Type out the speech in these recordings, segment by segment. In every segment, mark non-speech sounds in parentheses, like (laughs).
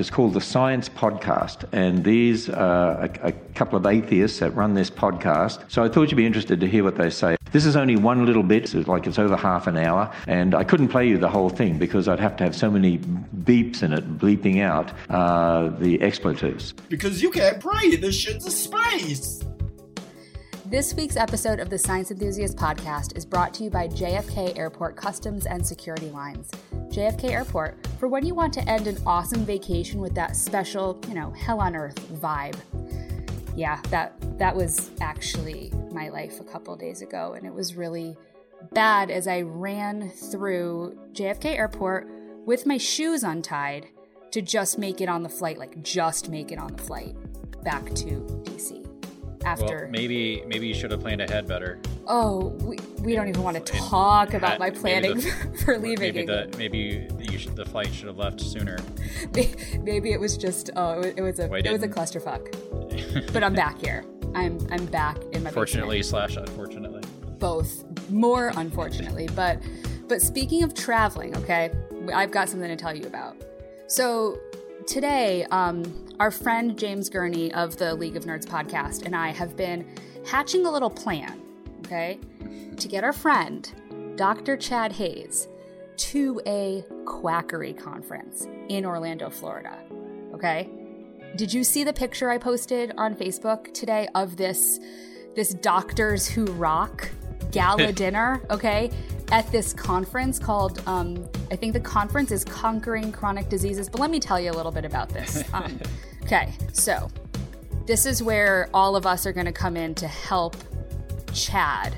It's called the Science Podcast, and these are a, a, couple of atheists that run this podcast. So I thought you'd be interested to hear what they say. This is only one little bit, it's like it's over half an hour, and I couldn't play you the whole thing because I'd have to have so many beeps in it, bleeping out uh, the expletives. Because you can't breathe, this shit's a space! This week's episode of the Science Enthusiast podcast is brought to you by JFK Airport Customs and Security Lines. JFK Airport for when you want to end an awesome vacation with that special, you know, hell on earth vibe. Yeah, that that was actually my life a couple days ago and it was really bad as I ran through JFK Airport with my shoes untied to just make it on the flight, like just make it on the flight back to DC after. Well, maybe maybe you should have planned ahead better. Oh, we, we don't even want to talk about my planning (laughs) the, for leaving. Maybe the maybe you should, the flight should have left sooner. Maybe it was just oh it was a it was a clusterfuck. (laughs) but I'm back here. I'm I'm back in my. Fortunately basement. slash unfortunately. Both more unfortunately, but but speaking of traveling, okay, I've got something to tell you about. So today, um, our friend James Gurney of the League of Nerds podcast and I have been hatching a little plan, okay, to get our friend, Dr. Chad Hayes, to a quackery conference in Orlando, Florida. Okay? Did you see the picture I posted on Facebook today of this this Doctors Who Rock gala (laughs) dinner, okay? at this conference called, um, I think the conference is Conquering Chronic Diseases. But let me tell you a little bit about this. (laughs) Um, okay, so this is where all of us are going to come in to help Chad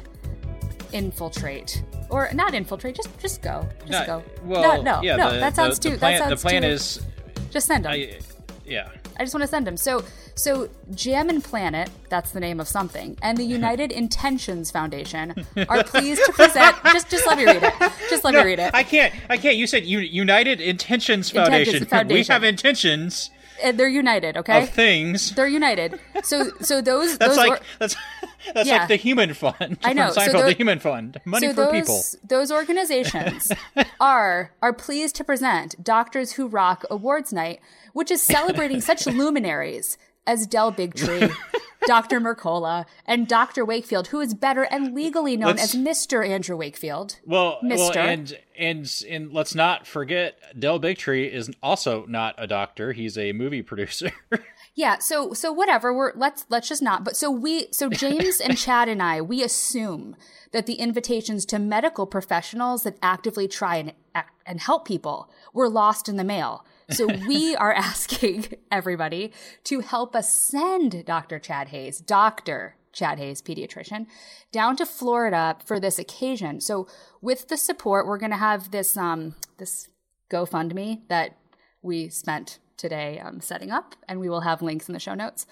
infiltrate. Or not infiltrate, just just go, just Not- go. well, no, no, yeah, no. the- that sounds the- too. the plan- that the plan too- is- just send them. I, yeah. I just want to send them. So, so Jam and Planet, that's the name of something, and the United (laughs) Intentions Foundation (laughs) are pleased to present. just, just let me read it. Just let No, me read it. I can't. I can't. You said U- United Intentions Foundation. Intentions Foundation. We have intentions And they're united. Okay, of things. they're united. So, so those (laughs) That's those like or- that's that's Yeah. like the Human Fund. I know. So Seinfeld, tho- the Human Fund. Money so for those, people. Those organizations are are pleased to present Doctors Who Rock Awards Night, which is celebrating such luminaries as Del Bigtree, (laughs) Dr. Mercola, and Dr. Wakefield, who is better and legally known Let's- as Mr. Andrew Wakefield. Well, well, Mister. and and and let's not forget Del Bigtree is also not a doctor. He's a movie producer. (laughs) Yeah, so so whatever, we're let's let's just not. But so we so James and (laughs) Chad and I, we assume that the invitations to medical professionals that actively try and act and help people were lost in the mail. So we are (laughs) asking everybody to help us send Dr. Chad Hayes, Dr. Chad Hayes, pediatrician, down to Florida for this occasion. So with the support, we're going to have this um this GoFundMe that we spent today um, setting up, and we will have links in the show notes.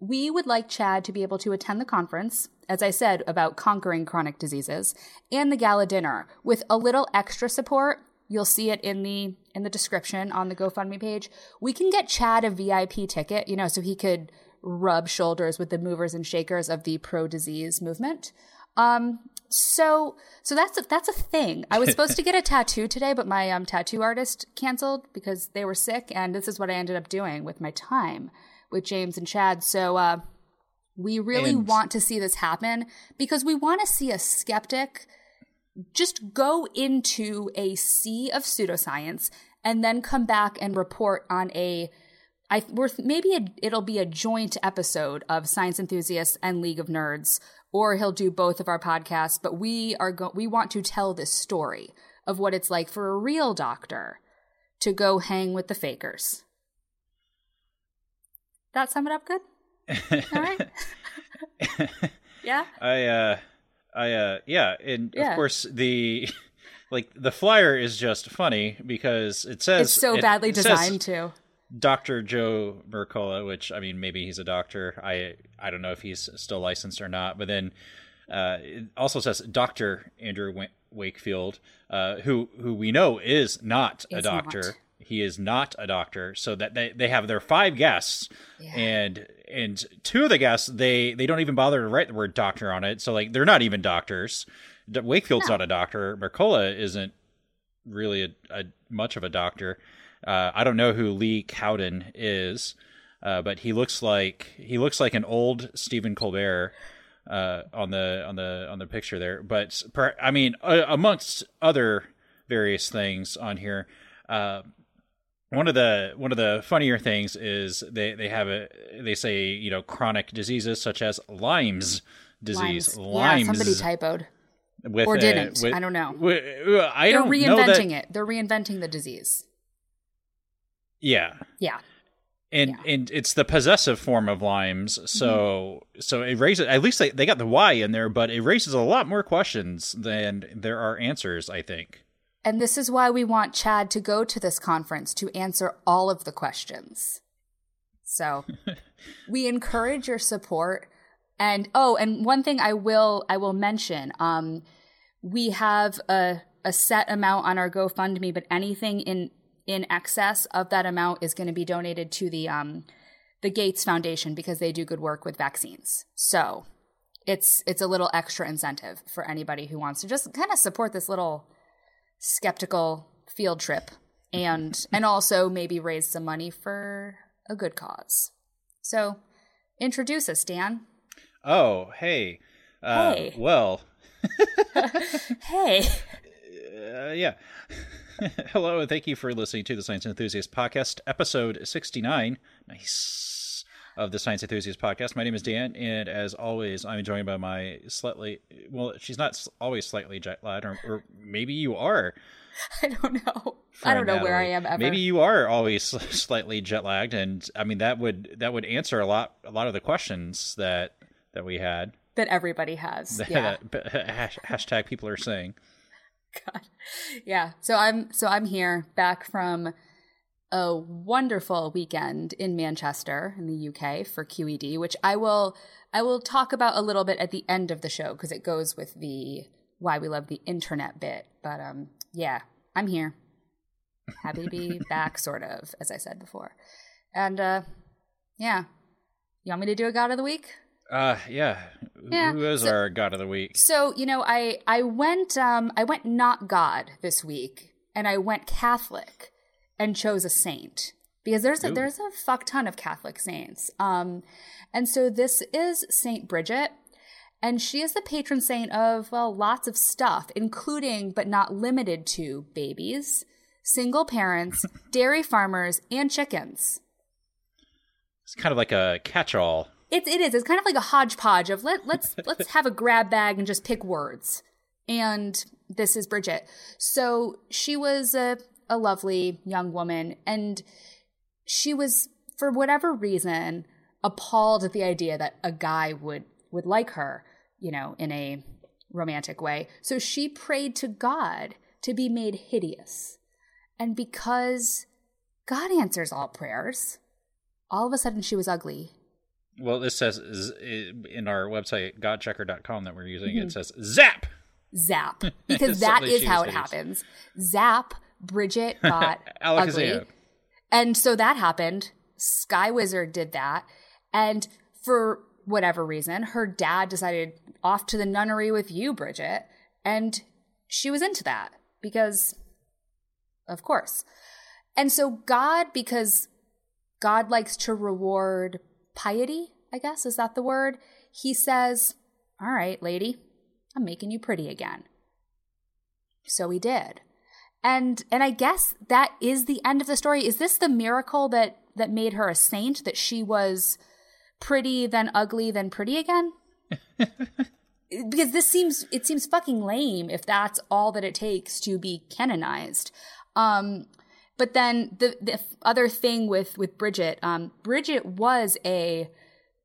We would like Chad to be able to attend the conference, as I said, about conquering chronic diseases, and the gala dinner with a little extra support. You'll see it in the in the description on the GoFundMe page. We can get Chad a VIP ticket, you know, so he could rub shoulders with the movers and shakers of the pro disease movement. Um, so so that's a, that's a thing. I was supposed to get a (laughs) tattoo today, but my um, tattoo artist canceled because they were sick, and this is what I ended up doing with my time with James and Chad. So uh, we really And- want to see this happen because we want to see a skeptic just go into a sea of pseudoscience and then come back and report on a I we're maybe a, it'll be a joint episode of Science Enthusiasts and League of Nerds, or he'll do both of our podcasts. But we are go- we want to tell this story of what it's like for a real doctor to go hang with the fakers. That sum it up good. (laughs) All right. (laughs) yeah. I uh I uh yeah, and Yeah. of course the (laughs) like the flyer is just funny because it says It's so it- badly it designed too. Dr. Joe Mercola, which I mean, maybe he's a doctor. I I don't know if he's still licensed or not. But then uh, it also says Dr. Andrew Wakefield, uh, who who we know is not a doctor. Not. He is not a doctor. So that they, they have their five guests, yeah. and and two of the guests they they don't even bother to write the word doctor on it. So like they're not even doctors. Wakefield's no. not a doctor. Mercola isn't really a, a much of a doctor. Uh, I don't know who Lee Cowden is, uh, but he looks like he looks like an old Stephen Colbert uh, on the on the on the picture there. But per, I mean, uh, amongst other various things on here, uh, one of the one of the funnier things is they they have a they say you know chronic diseases such as Lyme's disease. Lyme's. Lyme's. Yeah, somebody typoed. With, or didn't. With, I don't know. With, I They're don't reinventing that... it. They're reinventing the disease. Yeah. Yeah. And yeah. and it's the possessive form of Lyme's, so mm-hmm. so it raises at least they, they got the Y in there, but it raises a lot more questions than there are answers, I think. And this is why we want Chad to go to this conference to answer all of the questions. So (laughs) we encourage your support. And oh, and one thing I will I will mention, um, we have a a set amount on our GoFundMe, but anything in in excess of that amount is going to be donated to the um, the Gates Foundation because they do good work with vaccines. So it's it's a little extra incentive for anybody who wants to just kind of support this little skeptical field trip and (laughs) and also maybe raise some money for a good cause. So introduce us, Dan. Oh, hey. Uh, hey. Well. (laughs) hey. (laughs) Uh, yeah. Hello, and thank you for listening to the Science Enthusiast Podcast, episode 69. Nice. Of the Science Enthusiast Podcast. My name is Dan, and as always, I'm joined by my slightly, well, she's not always slightly jet lagged, or, or maybe you are. (laughs) I don't know. I don't know Natalie. where I am ever. Maybe you are always (laughs) slightly jet lagged, and I mean that would that would answer a lot a lot of the questions that that we had that everybody has. (laughs) yeah. hashtag people are saying. God. Yeah. So I'm so I'm here back from a wonderful weekend in Manchester in the UK for QED, which I will I will talk about a little bit at the end of the show because it goes with the why we love the internet bit. But um yeah, I'm here. Happy to be (laughs) back sort of, as I said before. And uh yeah. You want me to do a God of the Week? Uh, yeah. yeah. Who is so, our God of the week? So you know, I I went um I went not God this week, and I went Catholic, and chose a saint because there's a Ooh. there's a fuck ton of Catholic saints. Um, and so this is Saint Bridget, and she is the patron saint of well lots of stuff, including but not limited to babies, single parents, (laughs) dairy farmers, and chickens. It's kind of like a catch-all it, it is. It's kind of like a hodgepodge of let let's (laughs) let's have a grab bag and just pick words. And this is Bridget. So she was a, a lovely young woman, and she was, for whatever reason, appalled at the idea that a guy would would like her, you know, in a romantic way. So she prayed to God to be made hideous. And because God answers all prayers, all of a sudden she was ugly well, this says in our website, godchecker.com that we're using, mm-hmm. it says zap. Zap. (laughs) Because that is how it happens. Zap, Bridget (laughs) got (laughs) ugly. And so that happened. Sky Wizard did that. And for whatever reason, her dad decided off to the nunnery with you, Bridget. And she was into that because, of course. And so God, because God likes to reward piety, I guess, is that the word? He says, All right, lady, I'm making you pretty again. So he did. And and I guess that is the end of the story. Is this the miracle that that made her a saint that she was pretty then ugly then pretty again? (laughs) because this seems it seems fucking lame if that's all that it takes to be canonized. Um but then the, the other thing with with Bridget, um, Bridget was a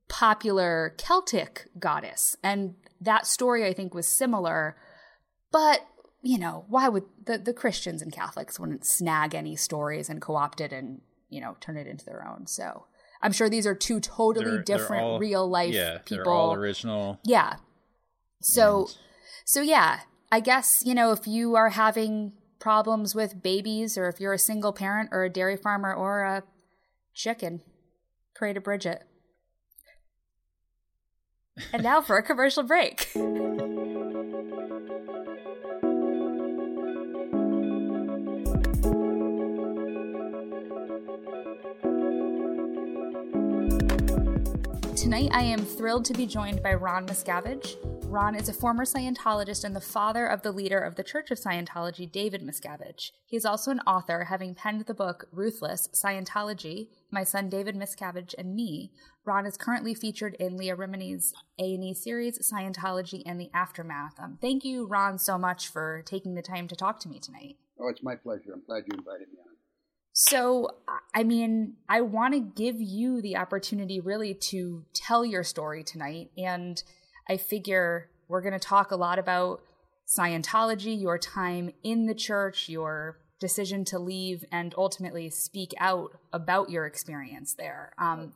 popular Celtic goddess, and that story I think was similar. But you know, why would the the Christians and Catholics wouldn't snag any stories and co opt it and you know, turn it into their own. So I'm sure these are two totally They're- they're different all- real life yeah, people. they're all original. Yeah. So And- so yeah, I guess, you know, if you are having problems with babies or if you're a single parent or a dairy farmer or a chicken, pray to Bridget. and now for a commercial break. (laughs) Tonight, I am thrilled to be joined by Ron Miscavige. Ron is a former Scientologist and the father of the leader of the Church of Scientology, David Miscavige. He is also an author, having penned the book Ruthless Scientology, My Son David Miscavige and Me. Ron is currently featured in Leah Remini's A&E series, Scientology and the Aftermath. Um, thank you, Ron, so much for taking the time to talk to me tonight. Oh, it's my pleasure. I'm glad you invited me on. So, I mean, I want to give you the opportunity really to tell your story tonight. And I figure we're going to talk a lot about Scientology, your time in the church, your decision to leave, and ultimately speak out about your experience there. Um,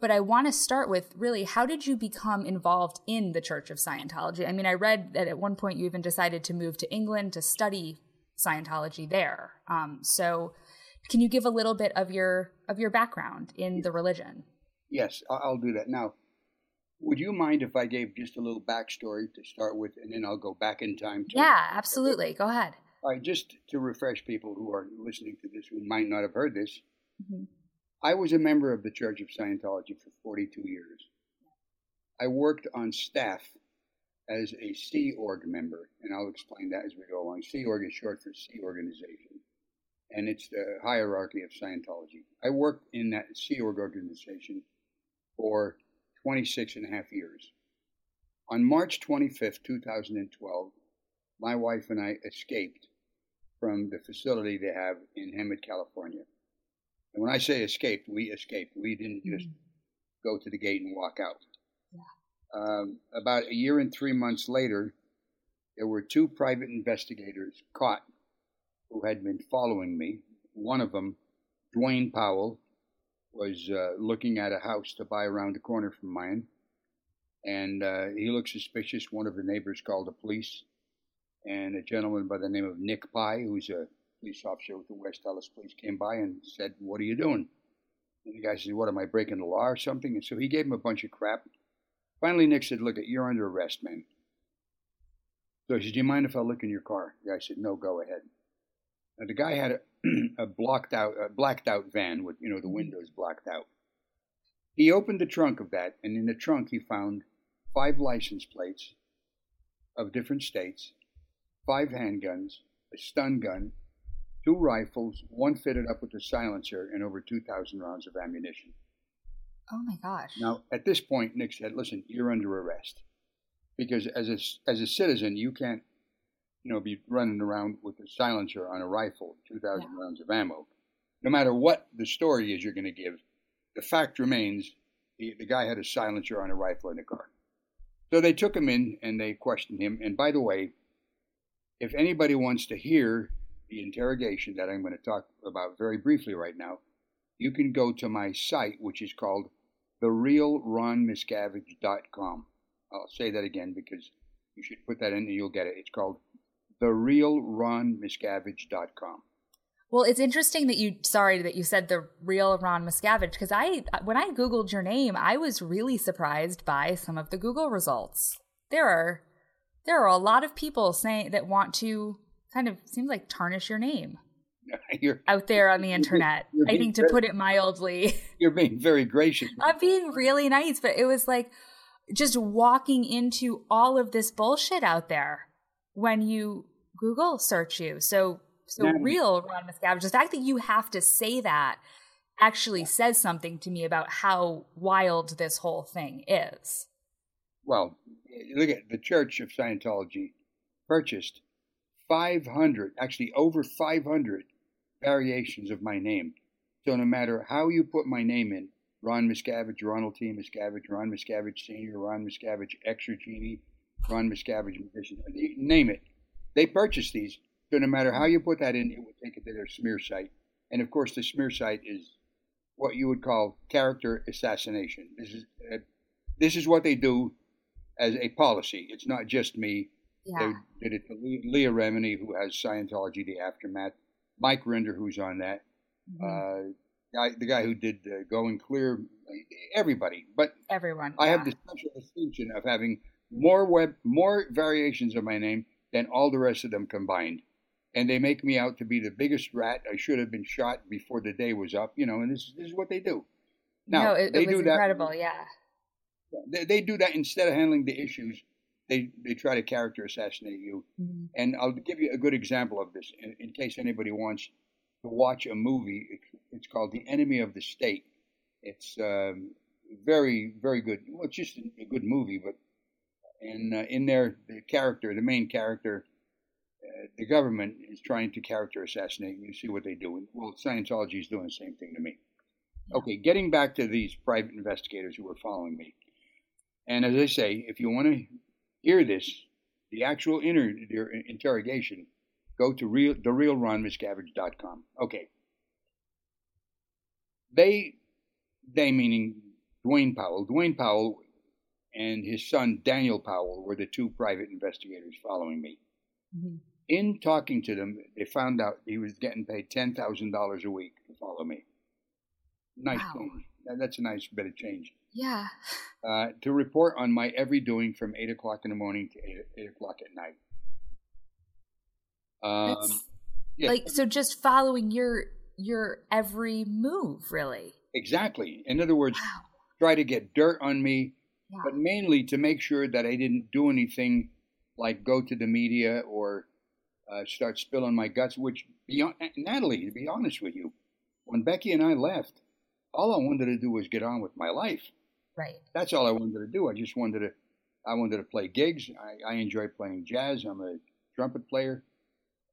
but I want to start with really how did you become involved in the Church of Scientology? I mean, I read that at one point you even decided to move to England to study Scientology there. Um, so, can you give a little bit of your of your background in the religion? Yes, I'll do that. Now, would you mind if I gave just a little backstory to start with, and then I'll go back in time? To, Yeah, absolutely. Go ahead. All right, just to refresh people who are listening to this who might not have heard this, Mhm. I was a member of the Church of Scientology for 42 years. I worked on staff as a Sea Org member, and I'll explain that as we go along. Sea Org is short for Sea Organization, and it's the hierarchy of Scientology. I worked in that Sea Org organization for 26 and a half years. On March 25th, 2012, my wife and I escaped from the facility they have in Hemet, California. And when I say escaped, we escaped. We didn't just go to the gate and walk out. Um, about a year and three months later, there were two private investigators caught who had been following me. One of them, Dwayne Powell, was uh, looking at a house to buy around the corner from mine, and uh, he looked suspicious. One of the neighbors called the police, and a gentleman by the name of Nick Pye, who's a police officer with the West Allis Police, came by and said, "What are you doing?" And the guy said, "What am I breaking the law or something?" And so he gave him a bunch of crap. Finally, Nick said, "Look, you're under arrest, man." So he said, "Do you mind if I look in your car?" The guy said, "No, go ahead." Now, the guy had a, (clears throat) a blocked out, a blacked out van with you know the windows blacked out. He opened the trunk of that, and in the trunk he found five license plates of different states, five handguns, a stun gun, two rifles, one fitted up with a silencer, and over 2,000 rounds of ammunition. Oh my gosh. Now, at this point, Nick said, "Listen, you're under arrest because as a as a citizen, you can't, you know, be running around with a silencer on a rifle, 2,000 Yeah. rounds of ammo. No matter what the story is you're going to give, the fact remains the, the guy had a silencer on a rifle in the car. So they took him in and they questioned him. And by the way, if anybody wants to hear the interrogation that I'm going to talk about very briefly right now, you can go to my site, which is called therealronmiscavige.com. I'll say that again because you should put that in and you'll get it. It's called therealronmiscavige.com. Well, it's interesting that you sorry that you said the real Ron Miscavige because I when I googled your name, I was really surprised by some of the Google results. There are there are a lot of people saying that want to kind of seems like tarnish your name (laughs) you're, out there on the internet. I think to very- put it mildly. (laughs) you're being very gracious. I'm being really nice, but it was like just walking into all of this bullshit out there when you Google search you. So, so Natalie. real Ron Miscavige. The fact that you have to say that actually says something to me about how wild this whole thing is. Well, look at the Church of Scientology purchased 500, actually over 500 variations of my name. So no matter how you put my name in, Ron Miscavige, Ronald T. Miscavige, Ron Miscavige Sr., Ron Miscavige Extra Genie, Ron Miscavige Magician, name it. They purchased these. So no matter how you put that in, it will take it to their smear site. And of course, the smear site is what you would call character assassination. This is uh, this is what they do as a policy. It's not just me. Yeah. They did it to Leah Remini, who has Scientology: The Aftermath. Mike Rinder, who's on that. Mhm. Uh, guy, the guy who did uh, Going Clear. Everybody, but Everyone. I have the special distinction of having more web, more variations of my name than all the rest of them combined, and they make me out to be the biggest rat. I should have been shot before the day was up, you know. And this, this is what they do. Now no, it, they it was do that. incredible. Yeah. They, they do that instead of handling the issues. They they try to character assassinate you. Mhm. And I'll give you a good example of this in, in case anybody wants to watch a movie. It's, it's called The Enemy of the State. It's um, very, very good. Well, it's just a good movie, but and uh, in there, the character, the main character, uh, the government is trying to character assassinate. You see what they do. Well, Scientology is doing the same thing to me. Okay, getting back to these private investigators who were following me. And as I say, if you want to hear this, the actual inter- interrogation, go to real therealronmiscavige.com. Okay. They, they meaning Dwayne Powell. Dwayne Powell and his son Daniel Powell were the two private investigators following me. Mhm. In talking to them, they found out he was getting paid ten thousand dollars a week to follow me. Nice Wow. That- That's a nice bit of change. Yeah. (laughs) Uh, to report on my every doing from eight o'clock in the morning to eight, eight o'clock at night. Um, yeah, like so just following your your every move, really. exactly. In other words, Wow. try to get dirt on me, Yeah. but mainly to make sure that I didn't do anything like go to the media or uh, start spilling my guts. Which, beyond, Natalie, to be honest with you, when Becky and I left, all I wanted to do was get on with my life. Right. That's all I wanted to do. I just wanted to, I wanted to play gigs. I, I enjoy playing jazz. I'm a trumpet player.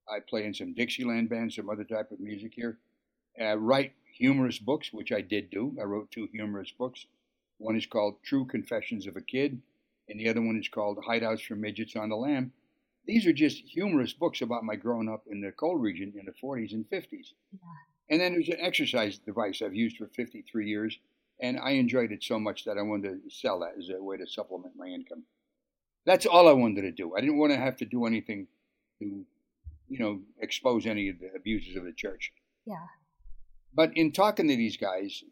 I play in some Dixieland bands, some other type of music here. Uh, write humorous books, which I did do. I wrote two humorous books. One is called True Confessions of a Kid, and the other one is called Hideouts for Midgets on the Lam. These are just humorous books about my growing up in the coal region in the 40s and 50s. And then there's an exercise device I've used for 53 years, and I enjoyed it so much that I wanted to sell that as a way to supplement my income. That's all I wanted to do. I didn't want to have to do anything to, you know, expose any of the abuses of the church. Yeah. But in talking to these guys,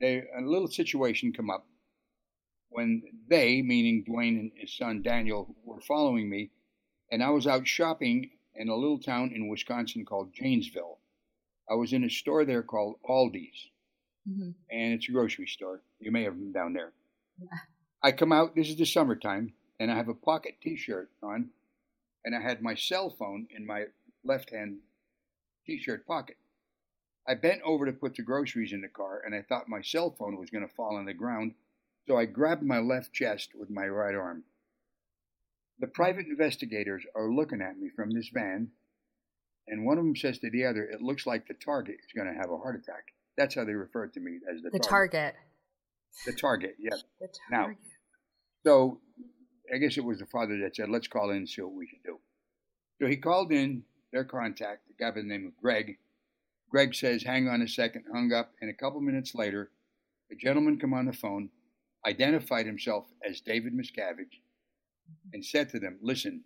they, a little situation come up when they, meaning Dwayne and his son Daniel, were following me, and I was out shopping in a little town in Wisconsin called Janesville. I was in a store there called Aldi's, Mhm. and it's a grocery store. You may have them down there. Yeah. I come out, this is the summertime, and I have a pocket t shirt on, and I had my cell phone in my left hand t shirt pocket. I bent over to put the groceries in the car, and I thought my cell phone was going to fall on the ground, so I grabbed my left chest with my right arm. The private investigators are looking at me from this van, and one of them says to the other, It looks like the target is going to have a heart attack. That's how they refer to me as the, The target. target. The target, yeah. The Now- target. So I guess it was the father that said, let's call in and see what we can do. So he called in their contact, a guy by the name of Greg. Greg says, hang on a second, hung up, and a couple minutes later, a gentleman come on the phone, identified himself as David Miscavige, and said to them, listen,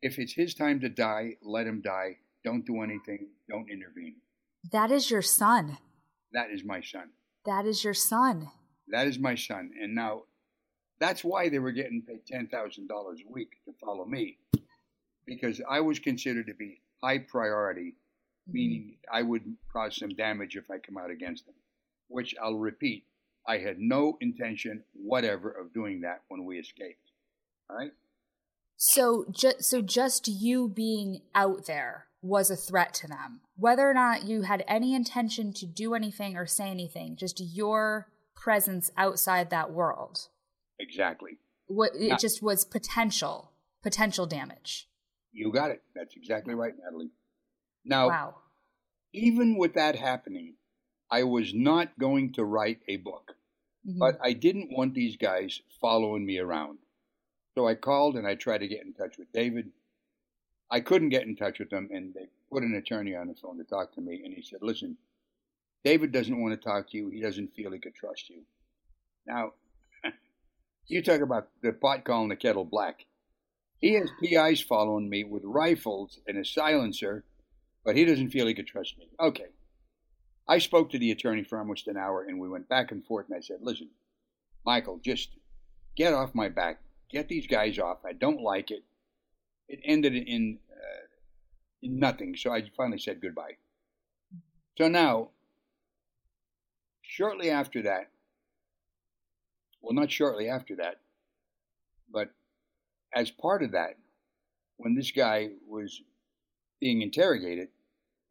if it's his time to die, let him die. Don't do anything. Don't intervene. That is your son. That is my son. That is your son. That is my son. And now that's why they were getting paid ten thousand dollars a week to follow me. Because I was considered to be high priority, meaning I would cause some damage if I come out against them. Which I'll repeat, I had no intention whatever of doing that when we escaped. All right? So just so just you being out there was a threat to them. Whether or not you had any intention to do anything or say anything, just your presence outside that world. Exactly. What it Yeah. just was potential potential damage. You got it. That's exactly right, Natalie. Now wow. even with that happening, I was not going to write a book. Mhm. But I didn't want these guys following me around. So I called and I tried to get in touch with David. I couldn't get in touch with them, and they put an attorney on the phone to talk to me. And he said, Listen, David doesn't want to talk to you. He doesn't feel he could trust you. Now, (laughs) you talk about the pot calling the kettle black. He has PIs following me with rifles and a silencer, but he doesn't feel he could trust me. Okay. I spoke to the attorney for almost an hour and we went back and forth and I said, listen, Michael, just get off my back. Get these guys off. I don't like it. It ended in, uh, in nothing. So I finally said goodbye. So now, shortly after that, well, not shortly after that, but as part of that, when this guy was being interrogated,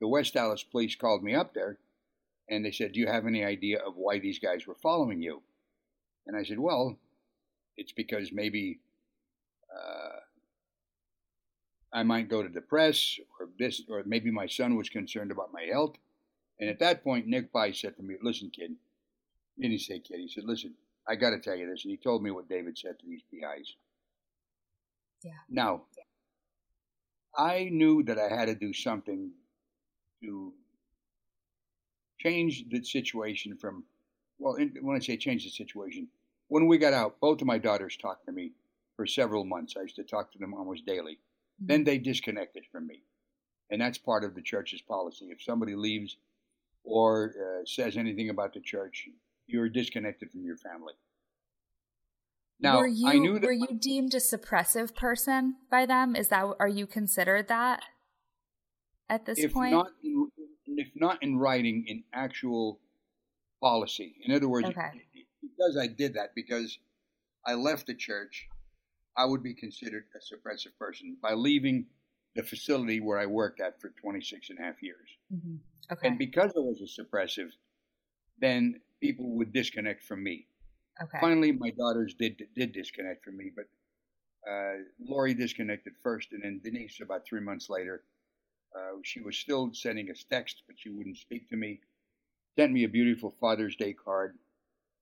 the West Allis police called me up there and they said, Do you have any idea of why these guys were following you? And I said, Well, it's because maybe uh, I might go to the press or this, or maybe my son was concerned about my health. And at that point, Nick Pye said to me, Listen, kid. He didn't say kid. He said, Listen, I got to tell you this. And he told me what David said to these PIs. Yeah. Now, I knew that I had to do something to change the situation from, well, when I say change the situation, when we got out, both of my daughters talked to me for several months. I used to talk to them almost daily. Mm-hmm. Then they disconnected from me. And that's part of the church's policy. If somebody leaves or uh, says anything about the church, you're disconnected from your family. Now, were you, I knew that were you deemed a suppressive person by them? Is that are you considered that at this if point? Not in, if not in writing, in actual policy. In other words, okay. because I did that, because I left the church, I would be considered a suppressive person by leaving the facility where I worked at for 26 and a half years. Mm-hmm. Okay. And because I was a suppressive, then people would disconnect from me. Okay. Finally, my daughters did did disconnect from me, but uh, Lori disconnected first, and then Denise about three months later. Uh, she was still sending us text, but she wouldn't speak to me. Sent me a beautiful Father's Day card,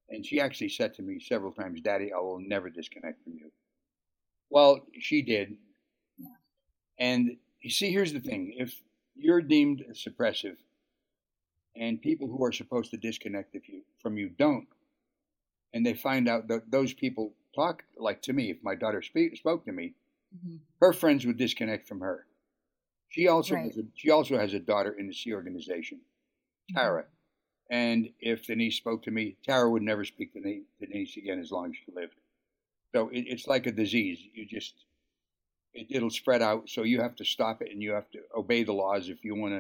and she actually said to me several times, "Daddy, I will never disconnect from you." Well, she did, yeah. and you see, here's the thing: if you're deemed suppressive, and people who are supposed to disconnect if you, from you don't, and they find out that those people talk like to me. If my daughter speak, spoke to me, mm-hmm. her friends would disconnect from her. She also right. has a, she also has a daughter in the Sea organization, mm-hmm. Tara. Mm-hmm. And if Denise spoke to me, Tara would never speak to Denise again as long as she lived. So it, it's like a disease. You just it, it'll spread out. So you have to stop it, and you have to obey the laws if you want to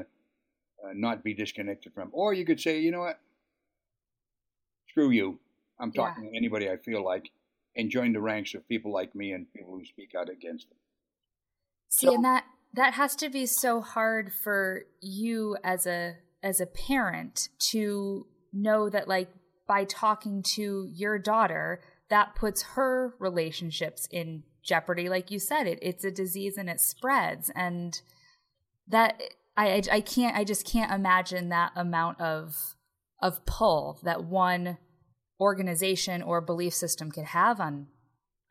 uh, not be disconnected from. Or you could say, you know what, screw you. I'm talking yeah. to anybody I feel like, and join the ranks of people like me and people who speak out against them. See, so, and that that has to be so hard for you as a as a parent to know that like by talking to your daughter that puts her relationships in jeopardy. Like you said it it's a disease and it spreads and that I, I can't i just can't imagine that amount of of pull that one organization or belief system could have on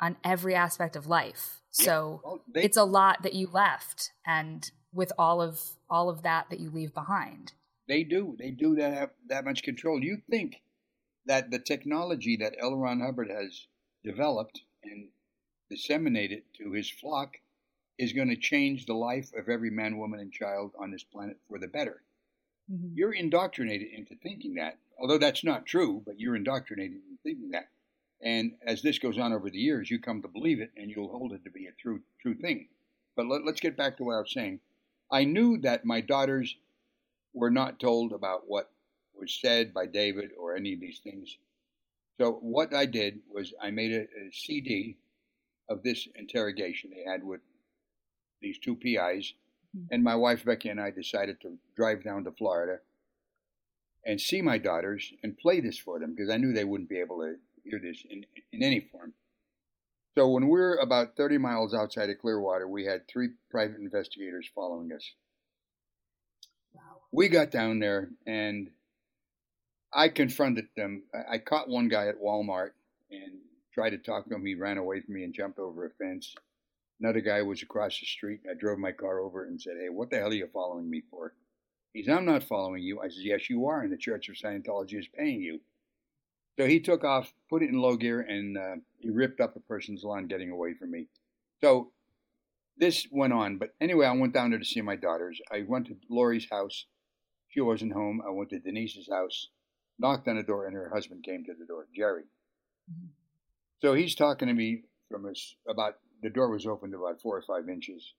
on every aspect of life. So well, they, it's a lot that you left and with all of all of that that you leave behind. They do. They do that have that much control. You think that the technology that L. Ron Hubbard has developed and disseminated to his flock is going to change the life of every man, woman, and child on this planet for the better. Mm-hmm. You're indoctrinated into thinking that although that's not true, but you're indoctrinated into thinking that. And as this goes on over the years, you come to believe it, and you'll hold it to be a true true thing. But let, us get back to what I was saying. I knew that my daughters were not told about what was said by David or any of these things. So what I did was I made a, a CD of this interrogation they had with these two PIs, mm-hmm. and my wife Becky and I decided to drive down to Florida and see my daughters and play this for them because I knew they wouldn't be able to hear this in, in any form. So when we were about 30 miles outside of Clearwater, we had three private investigators following us. Wow. We got down there and I confronted them. I, I caught one guy at Walmart and tried to talk to him. He ran away from me and jumped over a fence. Another guy was across the street. I drove my car over and said, Hey, what the hell are you following me for? He said, I'm not following you. I said, Yes, you are, and the Church of Scientology is paying you. So he took off, put it in low gear, and uh, he ripped up a person's lawn getting away from me. So this went on. But anyway, I went down there to see my daughters. I went to Lori's house. She wasn't home. I went to Denise's house, knocked on the door, and her husband came to the door, Jerry. So he's talking to me from us about the door was opened about four or five inches.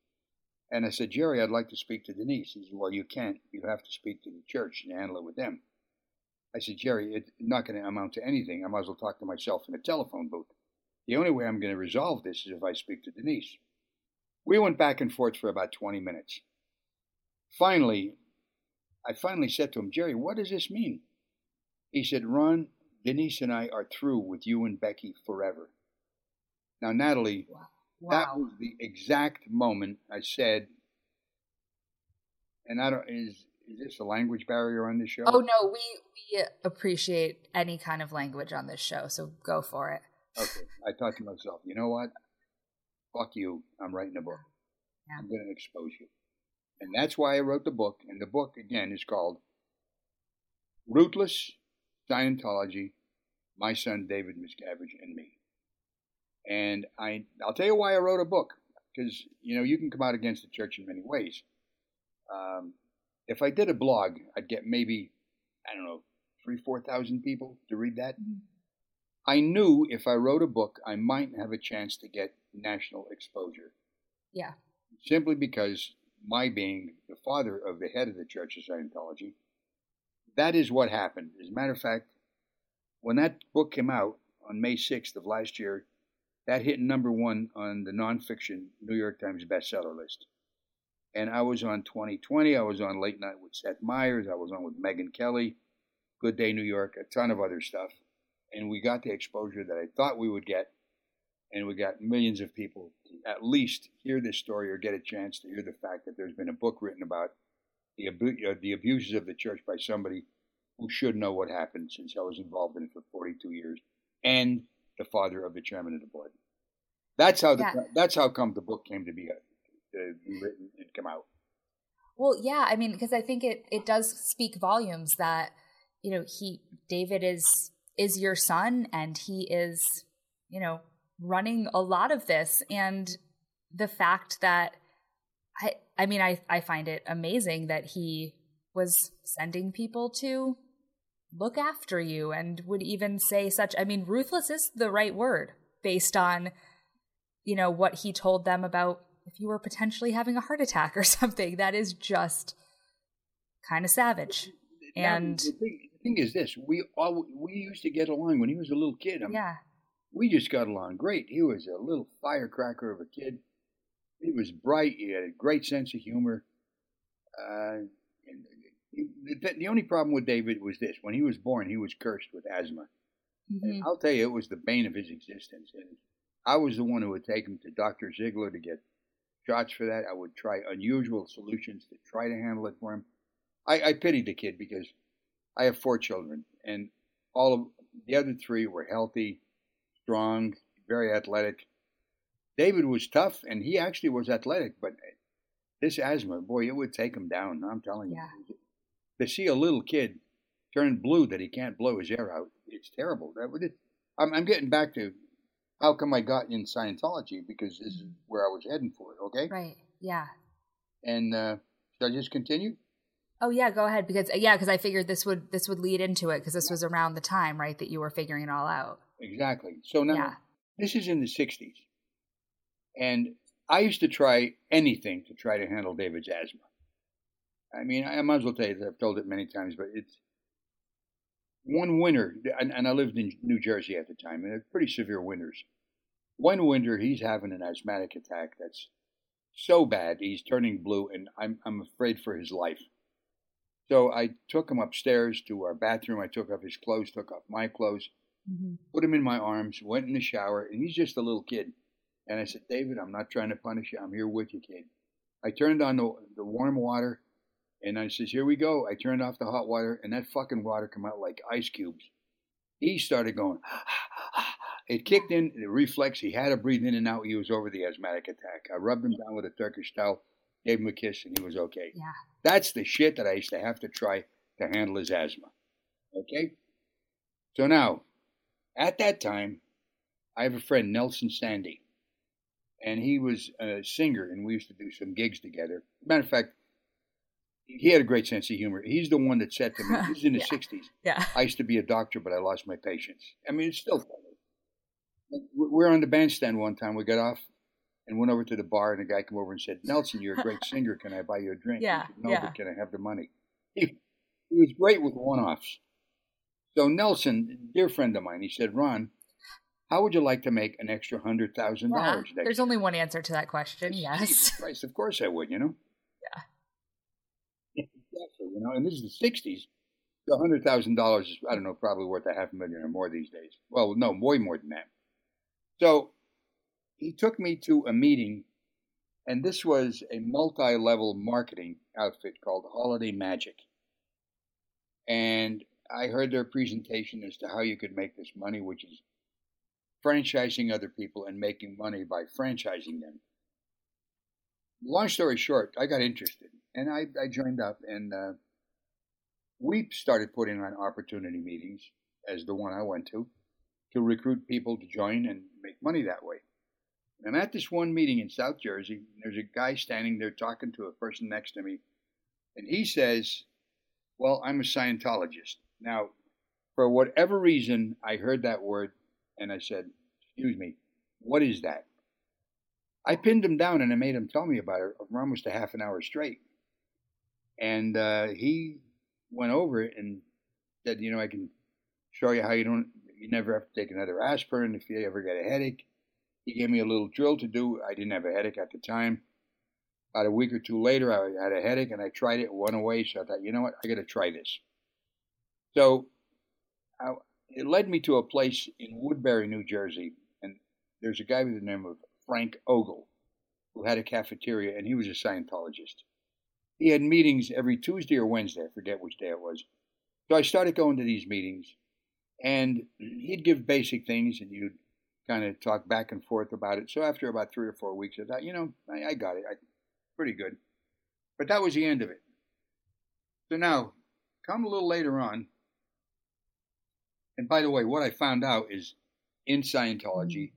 And I said, Jerry, I'd like to speak to Denise. He said, Well, you can't. You have to speak to the church and handle it with them. I said, Jerry, it's not going to amount to anything. I might as well talk to myself in a telephone booth. The only way I'm going to resolve this is if I speak to Denise. We went back and forth for about 20 minutes. Finally, I finally said to him, Jerry, what does this mean? He said, Ron, Denise and I are through with you and Becky forever. Now, Natalie, wow. that was the exact moment I said, and I don't, is, is this a language barrier on this show? Oh, no, we, we appreciate any kind of language on this show, so go for it. Okay. I thought to myself, you know what? fuck you, I'm writing a book. Yeah. I'm going to expose you. And that's why I wrote the book. And the book, again, is called Ruthless Scientology My Son David Miscavige and Me. And I, I'll tell you why I wrote a book. Because, you know, you can come out against the church in many ways. Um, if I did a blog, I'd get maybe, I don't know, three, 4,000 people to read that. Mm-hmm. I knew if I wrote a book, I might have a chance to get national exposure. Yeah. Simply because my being the father of the head of the Church of Scientology, that is what happened. As a matter of fact, when that book came out on May 6th of last year, that hit number one on the nonfiction New York Times bestseller list. And I was on 2020, I was on Late Night with Seth Meyers, I was on with Megyn Kelly, Good Day New York, a ton of other stuff. And we got the exposure that I thought we would get and we got millions of people at least hear this story or get a chance to hear the fact that there's been a book written about the, abu- uh, the abuses of the church by somebody who should know what happened since I was involved in it for 42 years, and the father of the chairman of the board. That's how the, yeah. that's how come the book came to be, and come out. Well, yeah, I mean, because I think it it does speak volumes that you know he David is is your son and he is you know running a lot of this and the fact that I I mean I I find it amazing that he was sending people to look after you and would even say such I mean ruthless is the right word based on you know what he told them about if you were potentially having a heart attack or (laughs) something that is just kind of savage and the thing, the thing, is this we all we used to get along when he was a little kid I'm, yeah we just got along great. He was a little firecracker of a kid. He was bright. He had a great sense of humor. Uh, the, the, only problem with David was this: when he was born, he was cursed with asthma. Mm-hmm. I'll tell you, it was the bane of his existence. And I was the one who would take him to Doctor Ziegler to get shots for that. I would try unusual solutions to try to handle it for him. I, I pitied the kid because I have four children, and all of the other three were healthy strong, very athletic. David was tough, and he actually was athletic, but this asthma, boy, it would take him down. I'm telling yeah. you. To see a little kid turn blue that he can't blow his air out, it's terrible. That would. I'm, I'm getting back to how come I got in Scientology because this is mm-hmm. where I was heading for it. Okay. Right. Yeah. And uh, should I just continue? Oh yeah, go ahead because yeah, because I figured this would this would lead into it because this was around the time right that you were figuring it all out. Exactly. So now yeah. this is in the 60s. And I used to try anything to try to handle David's asthma. I mean, I might as well tell you, that I've told it many times, but it's one winter, and, and I lived in New Jersey at the time, and pretty severe winters. One winter, he's having an asthmatic attack that's so bad, he's turning blue, and I'm, I'm afraid for his life. So I took him upstairs to our bathroom. I took off his clothes, took off my clothes, Mm-hmm. Put him in my arms, went in the shower, and he's just a little kid. And I said, David, I'm not trying to punish you. I'm here with you, kid. I turned on the, the warm water, and I says, here we go. I turned off the hot water, and that fucking water come out like ice cubes. He started going, (sighs) it kicked in, the reflex. He had to breathe in and out. He was over the asthmatic attack. I rubbed him down with a Turkish towel, gave him a kiss, and he was okay. Yeah. That's the shit that I used to have to try to handle his asthma. Okay? So now, at that time, I have a friend, Nelson Sandy, and he was a singer, and we used to do some gigs together. Matter of fact, he had a great sense of humor. He's the one that said to me, this is in the (laughs) Yeah. 60s, Yeah. I used to be a doctor, but I lost my patience. I mean, it's still funny. We're on the bandstand one time. We got off and went over to the bar, and a guy came over and said, Nelson, you're a great (laughs) singer. Can I buy you a drink? Yeah, said, no, yeah. but can I have the money? (laughs) He, he was great with one offs. So, Nelson, dear friend of mine, he said, Ron, how would you like to make an extra $100,000 next There's year? only one answer to that question. Yes. Jesus Christ, of course I would, you know? Yeah. Exactly, you know, and this is the 60s. The $100,000 is, I don't know, probably worth a half a million or more these days. Well, no, way more than that. So he took me to a meeting, and this was a multi level marketing outfit called Holiday Magic. And I heard their presentation as to how you could make this money, which is franchising other people and making money by franchising them. Long story short, I got interested and I, I joined up and uh, we started putting on opportunity meetings as the one I went to to recruit people to join and make money that way. And at this one meeting in South Jersey, there's a guy standing there talking to a person next to me, and he says, Well, I'm a Scientologist. Now, for whatever reason, I heard that word and I said, Excuse me, what is that? I pinned him down and I made him tell me about it for almost a half an hour straight. And uh, he went over it and said, You know, I can show you how you don't, you never have to take another aspirin if you ever get a headache. He gave me a little drill to do. I didn't have a headache at the time. About a week or two later, I had a headache and I tried it, it went away. So I thought, you know what, I got to try this. So I, it led me to a place in Woodbury, New Jersey, and there's a guy by the name of Frank Ogle who had a cafeteria, and he was a Scientologist. He had meetings every Tuesday or Wednesday, I forget which day it was. So I started going to these meetings, and he'd give basic things, and you'd kind of talk back and forth about it. So after about three or four weeks, I thought, you know, I, I got it. I, pretty good. But that was the end of it. So now, come a little later on, and by the way, what I found out is in Scientology, mm.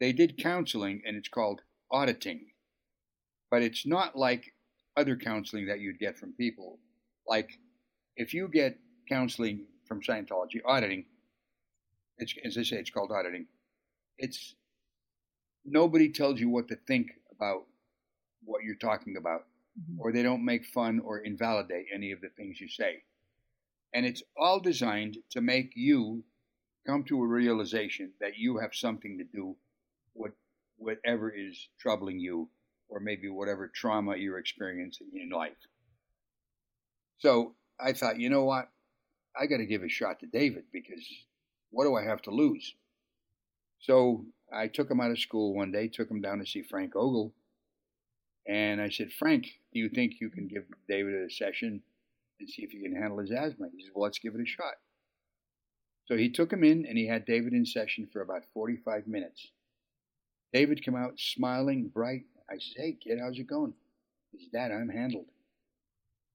they did counseling, and it's called auditing. But it's not like other counseling that you'd get from people. Like, if you get counseling from Scientology, auditing, it's, as I say, it's called auditing. It's nobody tells you what to think about what you're talking about, mm-hmm. or they don't make fun or invalidate any of the things you say. And it's all designed to make you come to a realization that you have something to do with whatever is troubling you, or maybe whatever trauma you're experiencing in life. So I thought, you know what? I got to give a shot to David because what do I have to lose? So I took him out of school one day, took him down to see Frank Ogle, and I said, Frank, do you think you can give David a session and see if he can handle his asthma? He said, Well, let's give it a shot. So he took him in and he had David in session for about 45 minutes. David came out smiling, bright. I said, Hey, kid, how's it going? He said, Dad, I'm handled.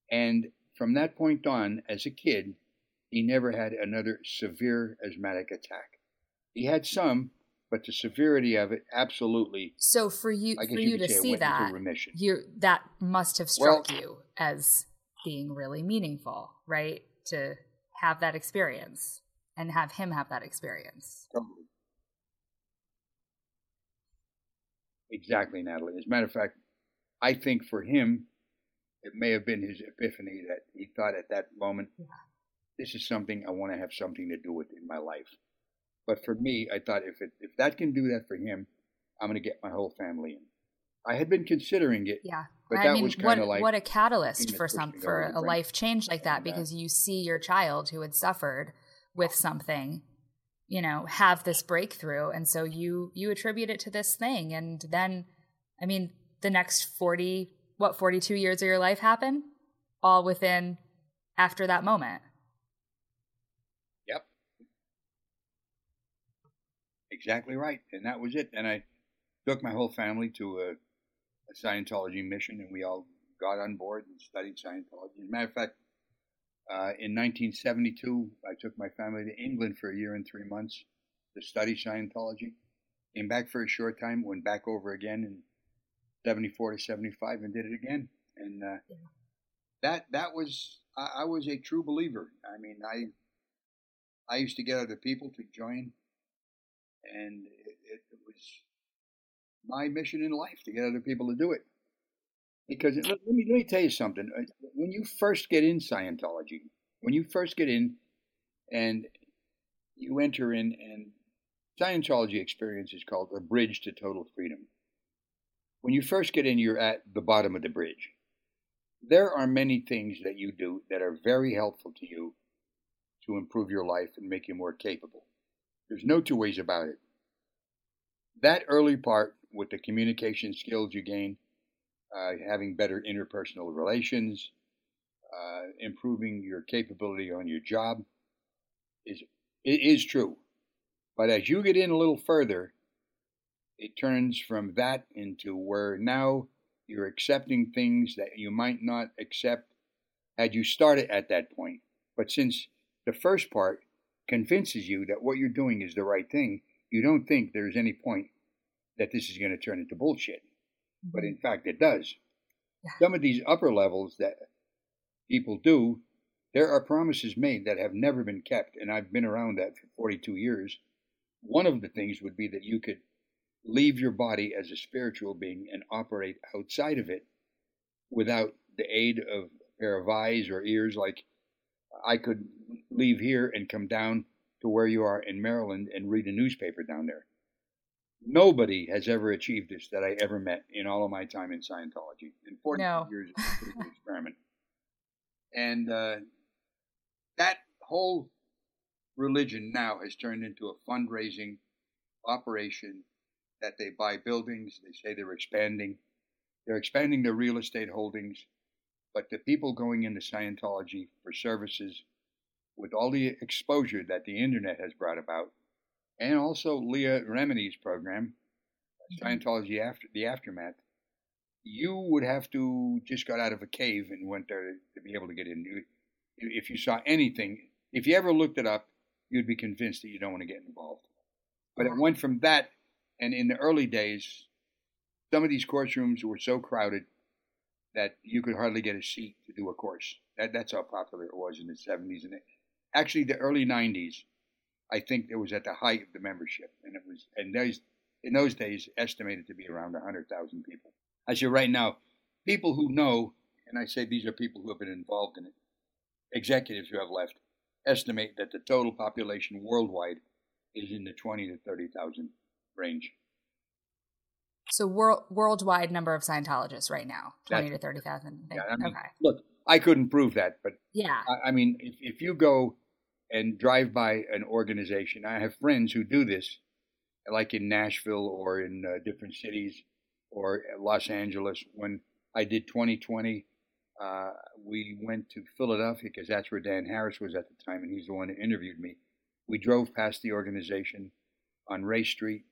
And from that point on, as a kid, he never had another severe asthmatic attack. He had some, but the severity of it absolutely So for you for you you to say see that remission. you that must have struck Well- you as being really meaningful, right? To have that experience and have him have that experience. Totally. Exactly, Natalie. As a matter of fact, I think for him, it may have been his epiphany that he thought at that moment, this is something I want to have something to do with in my life. But for me, I thought if it, if that can do that for him, I'm going to get my whole family in. I had been considering it, Yeah. but I that mean, was what kind of like what a catalyst for some for a life change like that And, uh, because you see your child who had suffered with something, you know, have this breakthrough and so you you attribute it to this thing and then I mean, the next 40 what 42 years of your life happen all within after that moment. Yep. Exactly right. And that was it. And I took my whole family to a, a Scientology mission, and we all got on board and studied Scientology. As a matter of fact, uh, in 1972, I took my family to England for a year and three months to study Scientology. Came back for a short time, went back over again in 74 to 75 and did it again. And uh, yeah. that that was I, I, was a true believer. I mean, I I used to get other people to join, and it, it, it was my mission in life to get other people to do it. Because let, me let me tell you something. Uh, when you first get in Scientology, when you first get in, and you enter in, and Scientology experience is called a bridge to total freedom. When you first get in, you're at the bottom of the bridge. There are many things that you do that are very helpful to you to improve your life and make you more capable. There's no two ways about it. That early part with the communication skills you gain, uh, having better interpersonal relations, uh, improving your capability on your job, is it is true. But as you get in a little further, it turns from that into where now you're accepting things that you might not accept had you started at that point. But since the first part convinces you that what you're doing is the right thing, you don't think there's any point that this is going to turn into bullshit. But in fact, it does. Some of these upper levels that people do, there are promises made that have never been kept. And I've been around that for 42 years. One of the things would be that you could leave your body as a spiritual being and operate outside of it without the aid of a pair of eyes or ears. Like I could leave here and come down to where you are in Maryland and read a newspaper down there. Nobody has ever achieved this that I ever met in all of my time in Scientology. In 40 no. years of experiment. And uh, that whole religion now has turned into a fundraising operation that they buy buildings. They say they're expanding. They're expanding their real estate holdings. But the people going into Scientology for services, with all the exposure that the internet has brought about, and also Leah Remini's program, mm-hmm. Scientology after the aftermath, you would have to just got out of a cave and went there to be able to get in. If you saw anything, if you ever looked it up, you'd be convinced that you don't want to get involved. But it went from that, and in the early days, some of these course rooms were so crowded that you could hardly get a seat to do a course. That, that's how popular it was in the 70s and actually the early 90s. I think it was at the height of the membership, and it was and those in those days estimated to be around 100,000 people. I say right now, people who know, and I say these are people who have been involved in it, executives who have left, estimate that the total population worldwide is in the 20 to 30,000 range. So world, worldwide number of Scientologists right now, 20 That's, to 30,000. Yeah, I mean, okay. Look, I couldn't prove that, but yeah, I, I mean, if, if you go and drive by an organization, I have friends who do this, like in Nashville or in uh, different cities or Los Angeles. When I did 2020, uh, we went to Philadelphia because that's where Dan Harris was at the time, and he's the one who interviewed me. We drove past the organization on Race Street.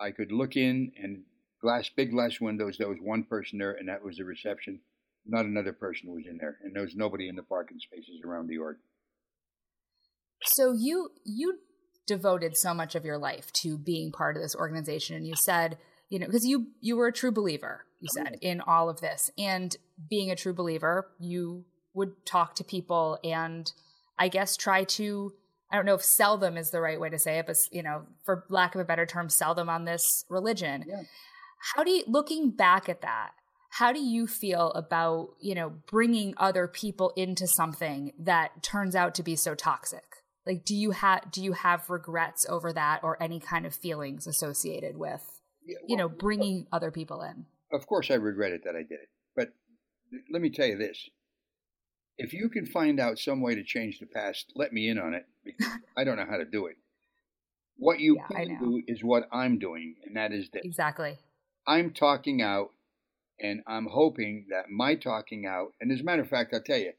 I could look in and glass, big glass windows. There was one person there, and that was the reception. Not another person was in there, and there was nobody in the parking spaces around the org. So you you devoted so much of your life to being part of this organization, and you said you know because you you were a true believer you said mm-hmm. in all of this. And being a true believer you would talk to people and i guess try to i don't know if sell them is the right way to say it but you know for lack of a better term sell them on this religion. Yeah. how do you looking back at that how do you feel about you know bringing other people into something that turns out to be so toxic like do you have do you have regrets over that or any kind of feelings associated with yeah, well, you know, bringing other people in. Of course, I regretted that I did it. But let me tell you this: if you can find out some way to change the past, let me in on it because (laughs) I don't know how to do it. What you yeah, can do is what I'm doing, and that is this. Exactly. I'm talking out, and I'm hoping that my talking out, and as a matter of fact, I'll tell you,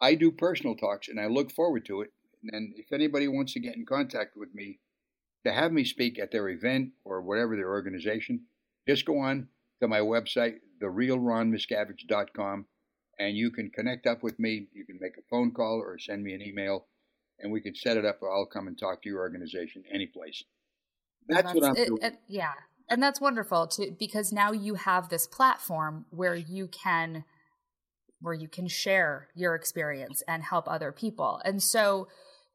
I do personal talks, and I look forward to it. And if anybody wants to get in contact with me, to have me speak at their event or whatever their organization, just go on to my website, therealronmiscavige.com, and you can connect up with me. You can make a phone call or send me an email, and we can set it up. I'll come and talk to your organization any place. That's, what I'm it- doing. it- yeah. And that's wonderful to because now you have this platform where you can where you can share your experience and help other people. And so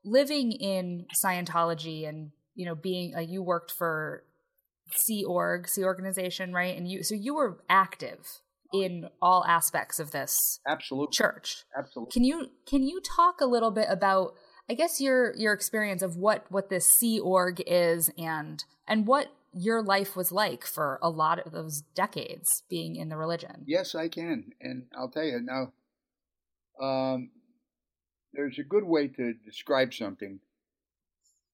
living in Scientology and you know being like you worked for Sea Org, Sea organization, right? And you so you were active in all aspects of this Absolutely. church. Absolutely. Can you can you talk a little bit about I guess your your experience of what what this Sea Org is and and what your life was like for a lot of those decades being in the religion. Yes, I can, and I'll tell you now. Um, there's a good way to describe something,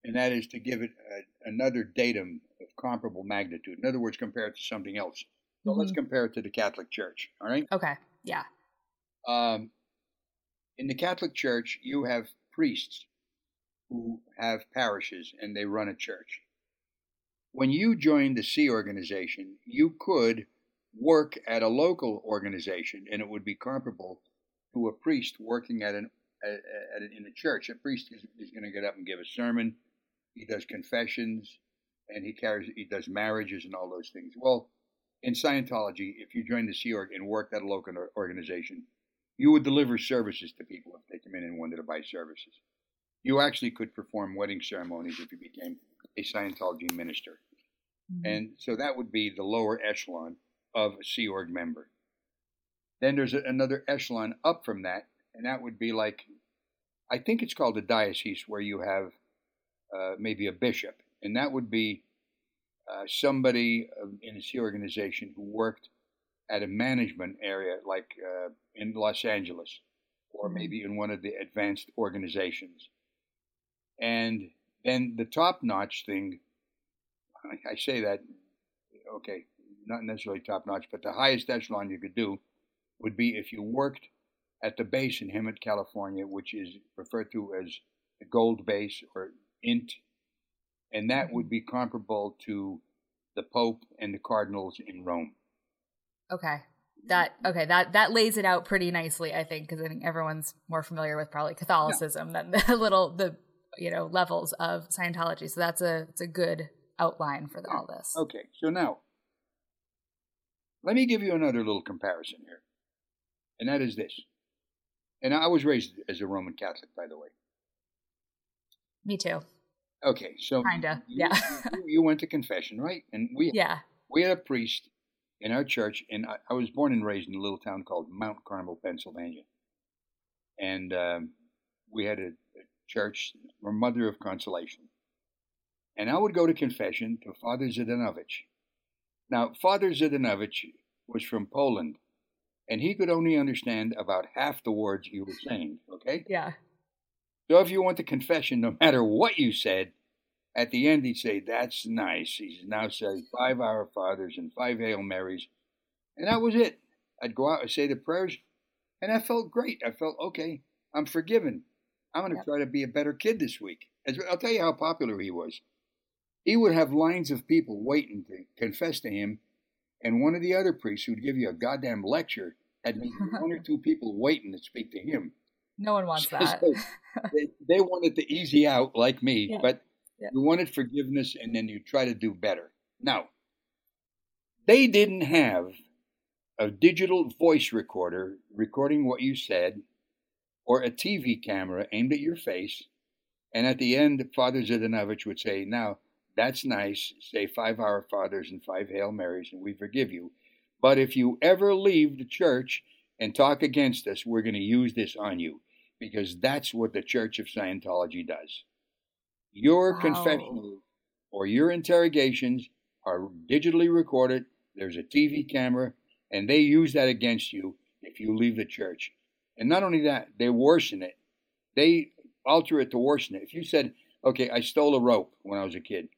and that is to give it a, another datum of comparable magnitude. In other words, compare it to something else. So let's Mhm. compare it to the Catholic Church. All right. Okay. Yeah. Um, in the Catholic Church, you have priests who have parishes and they run a church. When you joined the Sea organization, you could work at a local organization and it would be comparable to a priest working at an at, at in a church. A priest is, is going to get up and give a sermon. He does confessions and he carries he does marriages and all those things. Well, in Scientology, if you join the Sea Org and worked at a local organization, you would deliver services to people if they come in and wanted to buy services. You actually could perform wedding ceremonies if you became a Scientology minister. Mm-hmm. And so that would be the lower echelon of a Sea Org member. Then there's a, another echelon up from that, and that would be like, I think it's called a diocese, where you have uh, maybe a bishop, and that would be uh, somebody uh, in a Sea organization who worked at a management area, like uh, in Los Angeles, or maybe in one of the advanced organizations. And then the top notch thing, I say that, okay, not necessarily top notch, but the highest echelon you could do would be if you worked at the base in Hemet, California, which is referred to as the gold base or INT, and that would be comparable to the Pope and the cardinals in Rome. Okay. That okay, that that lays it out pretty nicely, I think, because I think everyone's more familiar with probably Catholicism than the (laughs) little the you know levels of Scientology. So that's a it's a good outline for all this. Okay, so now let me give you another little comparison here, and that is this. And I was raised as a Roman Catholic, by the way. Me too. Okay, so Kinda, you- yeah. you, you went to confession, right? And we Yeah. we had a priest in our church, and I, I was born and raised in a little town called Mount Carmel, Pennsylvania. And um, we had a, a church, Mother of Consolation. And I would go to confession to Father Zdanovich. Now, Father Zdanovich was from Poland, and he could only understand about half the words you were saying, okay? Yeah. So if you want the confession, no matter what you said, at the end he'd say, That's nice. He's now said five Our Fathers and five Hail Marys. And that was it. I'd go out and say the prayers, and I felt great. I felt, okay, I'm forgiven. I'm going to Yep. try to be a better kid this week. I'll tell you how popular he was. He would have lines of people waiting to confess to him, and one of the other priests who'd give you a goddamn lecture had maybe (laughs) one or two people waiting to speak to him. No one wants (laughs) that. So (laughs) they, they wanted to easy out like me, Yeah. but Yeah. you wanted forgiveness and then you try to do better. Now, they didn't have a digital voice recorder recording what you said or a TV camera aimed at your face. And at the end, Father Zdanovich would say, Now, that's nice. Say five Our Fathers and five Hail Marys, and we forgive you. But if you ever leave the church and talk against us, we're going to use this on you because that's what the Church of Scientology does. Your Wow. or your interrogations are digitally recorded. There's a TV camera, and they use that against you if you leave the church. And not only that, they worsen it. They alter it to worsen it. If you said, okay, I stole a rope when I was a kid,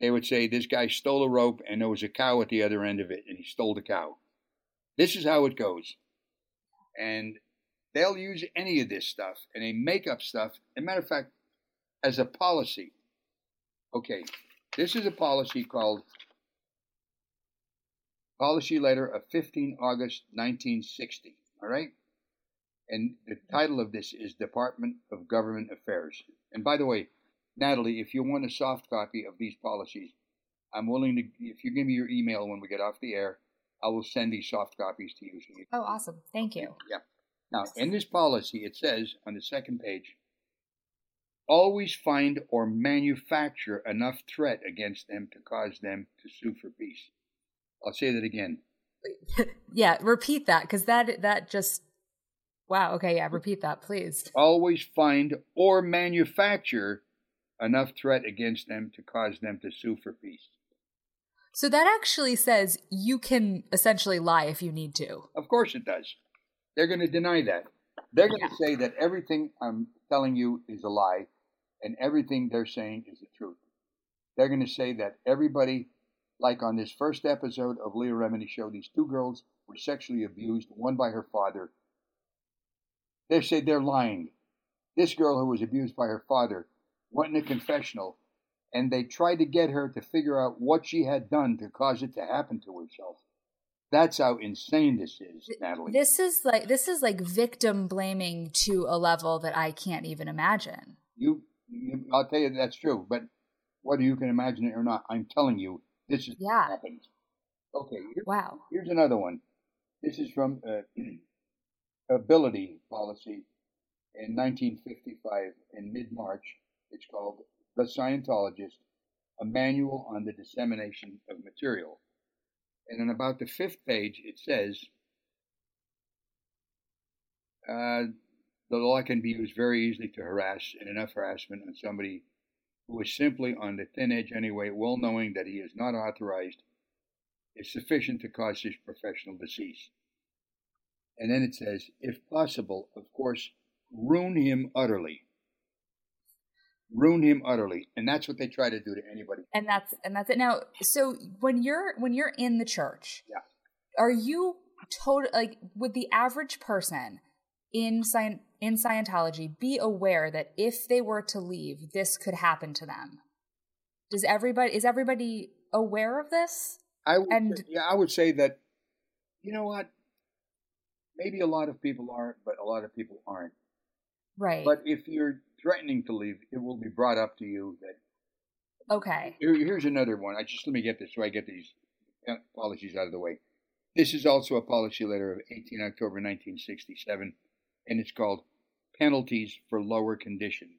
they would say, this guy stole a rope and there was a cow at the other end of it, and he stole the cow. This is how it goes. And they'll use any of this stuff, and they make up stuff. As a matter of fact, as a policy, okay, this is a policy called policy letter of 15 August 1960. All right? And the title of this is Department of Government Affairs. And by the way, Natalie, if you want a soft copy of these policies, I'm willing to, if you give me your email when we get off the air, I will send these soft copies to you. So you Oh, awesome. Thank you. yeah. Now, in this policy, it says on the second page always find or manufacture enough threat against them to cause them to sue for peace. I'll say that again. (laughs) Yeah, repeat that because that that just wow. Okay, yeah, repeat that, please. Always find or manufacture enough threat against them to cause them to sue for peace. So that actually says you can essentially lie if you need to. Of course it does. They're going to deny that. They're going to say that everything I'm telling you is a lie and everything they're saying is the truth. They're going to say that everybody, like on this first episode of Leah Remini Show, these two girls were sexually abused, one by her father. They say they're lying. This girl who was abused by her father went in a confessional and they tried to get her to figure out what she had done to cause it to happen to herself. That's how insane this is, Natalie. This is like this is like victim blaming to a level that I can't even imagine. You, you I'll tell you that's true, but whether you can imagine it or not, I'm telling you, this is Yeah. what happens. Okay, here- Wow. here's another one. This is from uh, (clears throat) Ability Policy in 1955 in mid March. It's called The Scientologist, a manual on the dissemination of material. And on about the fifth page, it says uh, the law can be used very easily to harass and enough harassment on somebody who is simply on the thin edge anyway, well knowing that he is not authorized, is sufficient to cause his professional decease. And then it says, if possible, of course, ruin him utterly. Ruin him utterly. And that's what they try to do to anybody. And that's and that's it. Now, so when you're when you're in the church, Yeah. are you total like would the average person in Scient- in Scientology be aware that if they were to leave, this could happen to them? Does everybody is everybody aware of this? I would, And- say, yeah, I would say that, you know what? Maybe a lot of people are, but a lot of people aren't. Right. But if you're threatening to leave, it will be brought up to you that okay. Here, here's another one. I just let me get this so I get these uh, policies out of the way. This is also a policy letter of 18 October 1967, and it's called Penalties for Lower Conditions.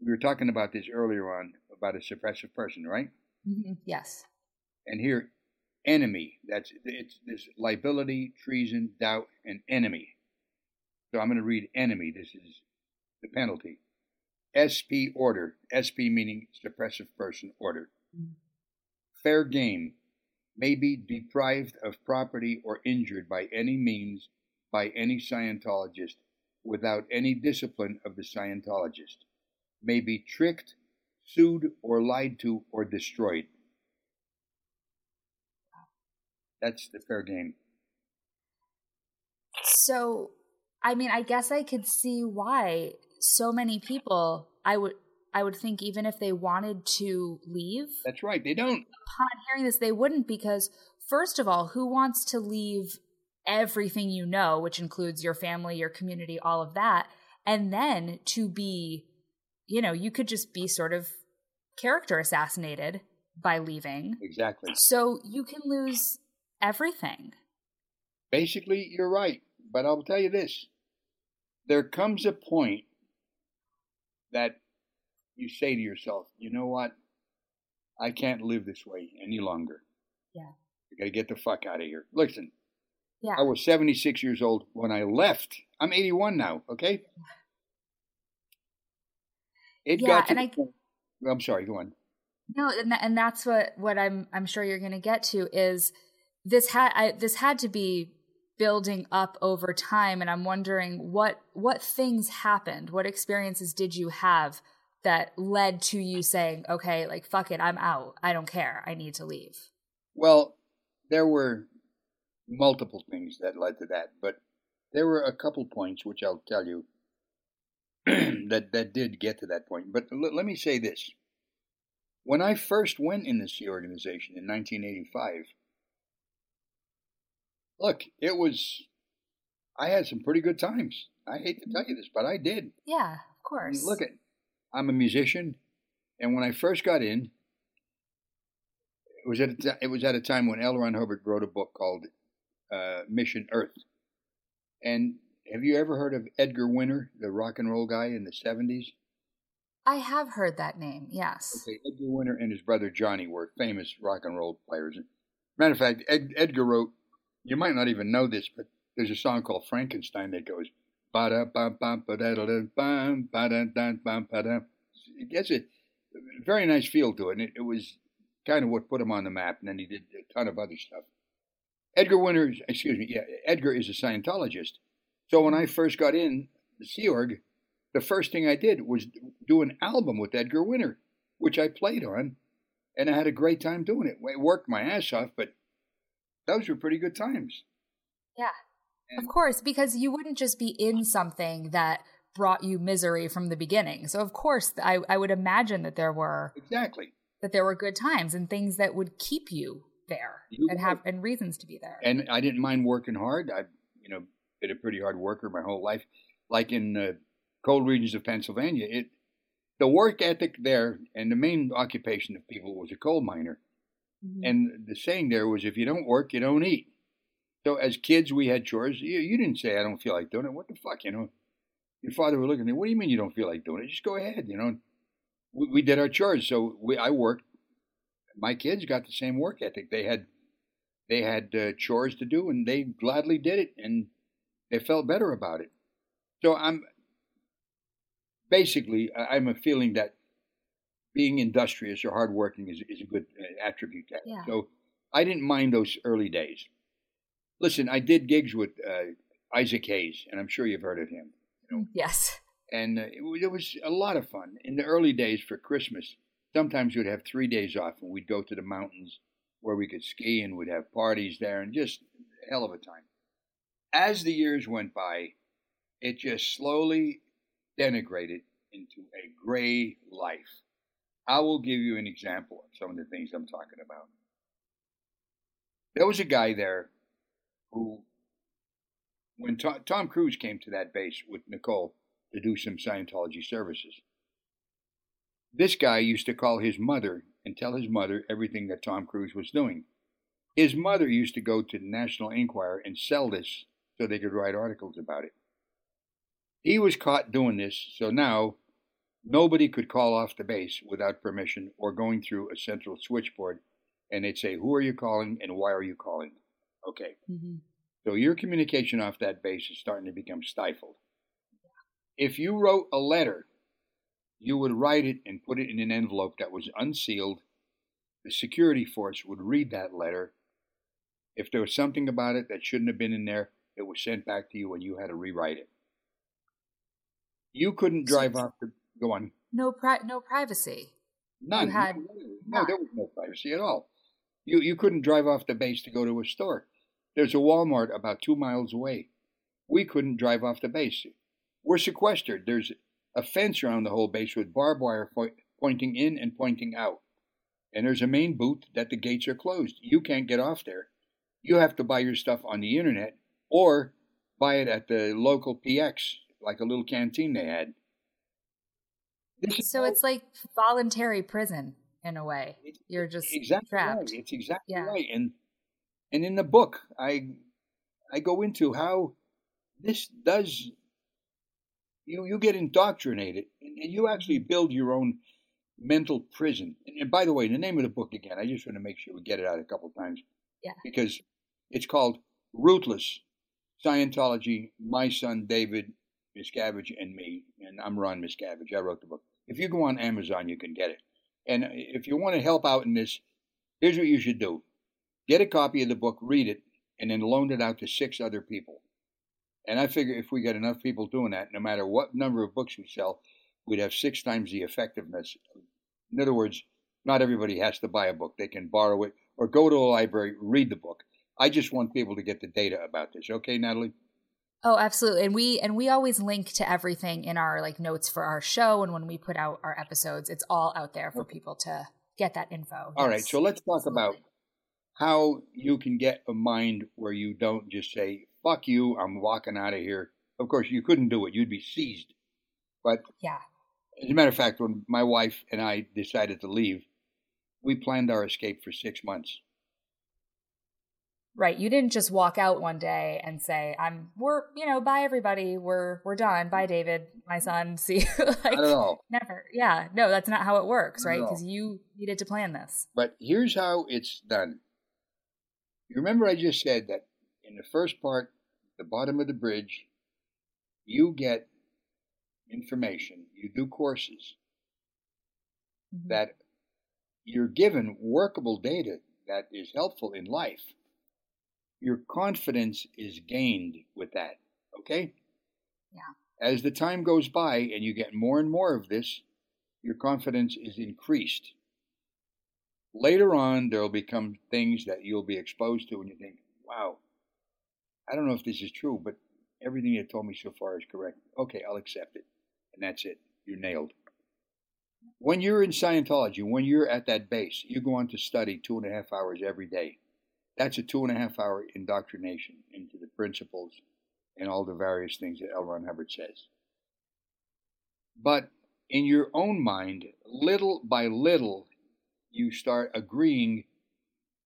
We were talking about this earlier on about a suppressive person, right? Mhm. Yes. And here, enemy. That's it's this liability, treason, doubt, and enemy. So I'm going to read enemy. This is the penalty. SP order. SP meaning suppressive person order. Mm-hmm. Fair game may be deprived of property or injured by any means by any Scientologist without any discipline of the Scientologist. May be tricked, sued, or lied to, or destroyed. That's the fair game. So, I mean, I guess I could see why so many people I would I would think even if they wanted to leave That's right. They don't. upon hearing this they wouldn't because first of all, who wants to leave everything you know, which includes your family, your community, all of that, and then to be you know, you could just be sort of character assassinated by leaving. Exactly. So, you can lose everything. Basically, you're right. But I'll tell you this there comes a point that you say to yourself, you know what? I can't live this way any longer. Yeah. I got to get the fuck out of here. Listen, Yeah. I was 76 years old when I left. I'm 81 now, okay? It Yeah, got to and I- point- oh, I'm sorry, go on. No, and that, and that's what what I'm I'm sure you're going to get to is this had I, this had to be building up over time, and I'm wondering what what things happened, what experiences did you have that led to you saying, okay, like fuck it, I'm out, I don't care, I need to leave. Well, there were multiple things that led to that, but there were a couple points which I'll tell you (clears throat) that that did get to that point. But l- let me say this: when I first went in the Sea organization in 1985, Look, it was. I had some pretty good times. I hate to tell you this, but I did. Yeah, of I course. mean, look at, I'm a musician, and when I first got in, it was at a it was at a time when L. Ron Hubbard wrote a book called uh, Mission Earth. And have you ever heard of Edgar Winter, the rock and roll guy in the '70s? I have heard that name. Yes. Okay, Edgar Winter and his brother Johnny were famous rock and roll players. Matter of fact, Ed, Edgar wrote. You might not even know this, but there's a song called Frankenstein that goes ba da ba ba ba da da bum ba da da ba ba da. It gets a very nice feel to it, and it, it was kind of what put him on the map. And then he did a ton of other stuff. Edgar Winter, excuse me, yeah, Edgar is a Scientologist. So when I first got in the Sea Org, the first thing I did was do an album with Edgar Winter, which I played on, and I had a great time doing it. I worked my ass off, but those were pretty good times. Yeah. Of course, because you wouldn't just be in something that brought you misery from the beginning. So of course, I, I would imagine that there were Exactly. that there were good times and things that would keep you there You and have and reasons to be there. And I didn't mind working hard. I, you know, been a pretty hard worker my whole life. Like in the coal regions of Pennsylvania, it the work ethic there and the main occupation of people was a coal miner. Mhm. And the saying there was, if you don't work, you don't eat. So as kids, we had chores. You, you didn't say, I don't feel like doing it. What the fuck, you know? Your father would look at me, what do you mean you don't feel like doing it? Just go ahead, you know? We, we did our chores. So we, I worked. My kids got the same work ethic. They had they had uh, chores to do, and they gladly did it, and they felt better about it. So I'm basically I'm a feeling that being industrious or hardworking is is a good uh, attribute. To. Yeah. So I didn't mind those early days. Listen, I did gigs with uh, Isaac Hayes, and I'm sure you've heard of him. yes. And uh, it, wa- it was a lot of fun. In the early days for Christmas, sometimes we'd have three days off, and we'd go to the mountains where we could ski, and we'd have parties there, and just a hell of a time. As the years went by, it just slowly denigrated into a gray life. I will give you an example of some of the things I'm talking about. There was a guy there who, when Tom, Tom Cruise came to that base with Nicole to do some Scientology services, this guy used to call his mother and tell his mother everything that Tom Cruise was doing. His mother used to go to the National Enquirer and sell this so they could write articles about it. He was caught doing this, so now nobody could call off the base without permission or going through a central switchboard and they'd say, Who are you calling and why are you calling? Okay. hmm So your communication off that base is starting to become stifled. If you wrote a letter, you would write it and put it in an envelope that was unsealed. The security force would read that letter. If there was something about it that shouldn't have been in there, it was sent back to you and you had to rewrite it. You couldn't drive off the. Go on. No pri- no privacy. None. had no, no, there was no privacy at all. You you couldn't drive off the base to go to a store. There's a Walmart about two miles away. We couldn't drive off the base. We're sequestered. There's a fence around the whole base with barbed wire po- pointing in and pointing out. And there's a main booth that the gates are closed. You can't get off there. You have to buy your stuff on the internet or buy it at the local PX, like a little canteen they had. So it's like voluntary prison in a way. You're just exactly trapped. right. It's exactly Yeah. right. And and in the book, I I go into how this does you you get indoctrinated and, and you actually mm-hmm. build your own mental prison. And, and by the way, the name of the book again, I just want to make sure we get it out a couple times. Yeah. Because it's called Ruthless Scientology, My Son David Miscavige and Me. And I'm Ron Miscavige. I wrote the book. If you go on Amazon, you can get it. And uh, if you want to help out in this, here's what you should do get a copy of the book, read it, and then loan it out to six other people. And I figure if we get enough people doing that, no matter what number of books we sell, we'd have six times the effectiveness. In other words, not everybody has to buy a book. They can borrow it or go to a library, read the book. I just want people to get the data about this. Okay, Natalie? Oh, absolutely. And we and we always link to everything in our like notes for our show and when we put out our episodes, it's all out there for people to get that info. All right, Yes. so let's talk about how you can get a mind where you don't just say, fuck you, I'm walking out of here. Of course, you couldn't do it, you'd be seized. But Yeah. as a matter of fact, when my wife and I decided to leave, we planned our escape for six months. Right. You didn't just walk out one day and say, I'm we're you know, bye everybody. We're we're done. Bye David, my son. (laughs) See you. like Not at all. never. Yeah. No, that's not how it works, right? Because you needed to plan this. But here's how it's done. You remember I just said that in the first part, the bottom of the bridge, you get information, you do courses Mhm. that you're given workable data that is helpful in life. Your confidence is gained with that, okay? Yeah. As the time goes by and you get more and more of this, your confidence is increased. Later on, there will become things that you'll be exposed to and you think, wow, I don't know if this is true, but everything you told me so far is correct. Okay, I'll accept it. And that's it. You're nailed. When you're in Scientology, when you're at that base, you go on to study two and a half hours every day. That's a two and a half hour indoctrination into the principles and all the various things that L. Ron Hubbard says. But in your own mind, little by little, you start agreeing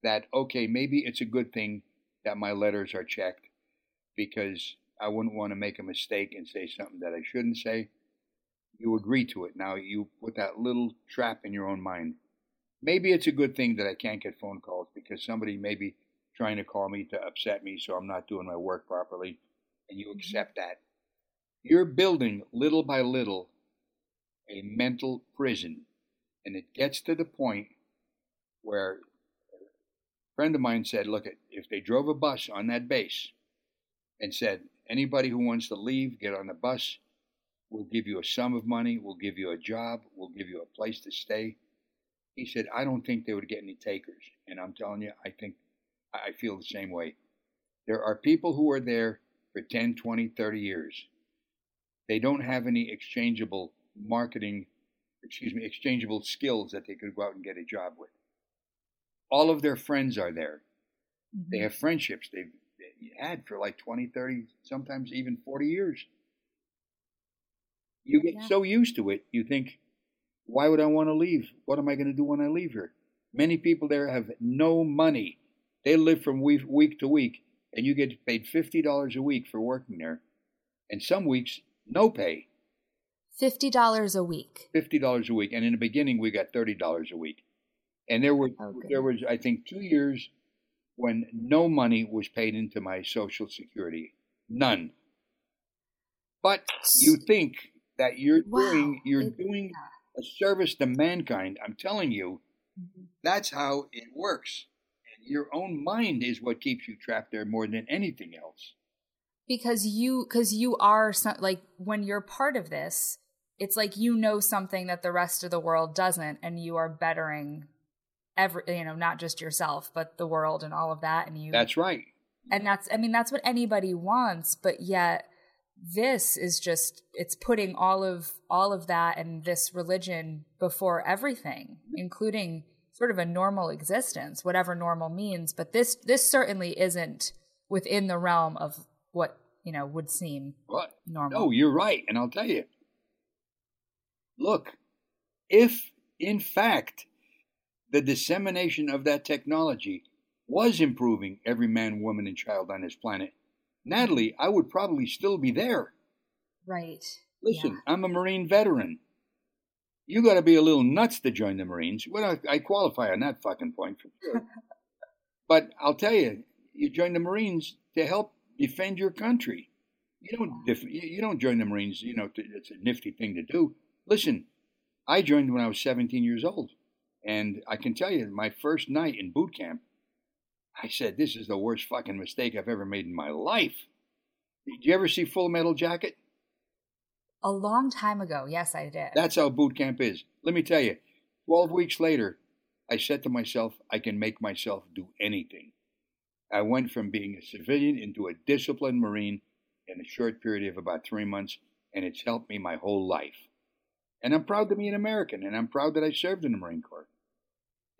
that, okay, maybe it's a good thing that my letters are checked because I wouldn't want to make a mistake and say something that I shouldn't say. You agree to it. Now you put that little trap in your own mind. Maybe it's a good thing that I can't get phone calls because somebody may be trying to call me to upset me so I'm not doing my work properly, and you mm-hmm. accept that. You're building little by little a mental prison, and it gets to the point where a friend of mine said, Look, if they drove a bus on that base and said, Anybody who wants to leave, get on the bus, we'll give you a sum of money, we'll give you a job, we'll give you a place to stay. He said, I don't think they would get any takers. And I'm telling you, I think I feel the same way. There are people who are there for 10, 20, 30 years. They don't have any exchangeable marketing, excuse me, exchangeable skills that they could go out and get a job with. All of their friends are there. They mm-hmm. have friendships they've had for like 20, 30, sometimes even 40 years. You get Yeah. so used to it, you think, why would I want to leave? What am I going to do when I leave here? Many people there have no money. They live from week, week to week, and you get paid $50 a week for working there. And some weeks, no pay, $50 a week. $50 a week. And in the beginning, we got $30 a week. And there were, Oh, goodness. there was, I think, two years when no money was paid into my Social Security. None. But you think that you're Wow. doing, you're It- doing a service to mankind. I'm telling you, mm-hmm. that's how it works. Your own mind is what keeps you trapped there more than anything else. because you because you are some, like when you're part of this it's like you know something that the rest of the world doesn't and you are bettering every you know not just yourself but the world and all of that and you That's right. and that's i mean that's what anybody wants but yet this is just it's putting all of all of that and this religion before everything including sort of a normal existence whatever normal means but this this certainly isn't within the realm of what you know would seem normal No, you're right. And I'll tell you. Look, if in fact the dissemination of that technology was improving every man, woman, and child on this planet, Natalie, I would probably still be there. right Listen, I'm a Marine veteran. You got to be a little nuts to join the Marines. Well, I, I qualify on that fucking point for sure. (laughs) but I'll tell you, you join the Marines to help defend your country. You don't def- you don't join the Marines. You know, to, it's a nifty thing to do. Listen, I joined when I was 17 years old, and I can tell you, my first night in boot camp, I said, "This is the worst fucking mistake I've ever made in my life." Did you ever see Full Metal Jacket? A long time ago yes i did That's how boot camp is. Let me tell you, 12 weeks later, I said to myself, I can make myself do anything. I went from being a civilian into a disciplined Marine in a short period of about three months, and it's helped me my whole life. And I'm proud to be an American, and I'm proud that I served in the Marine Corps.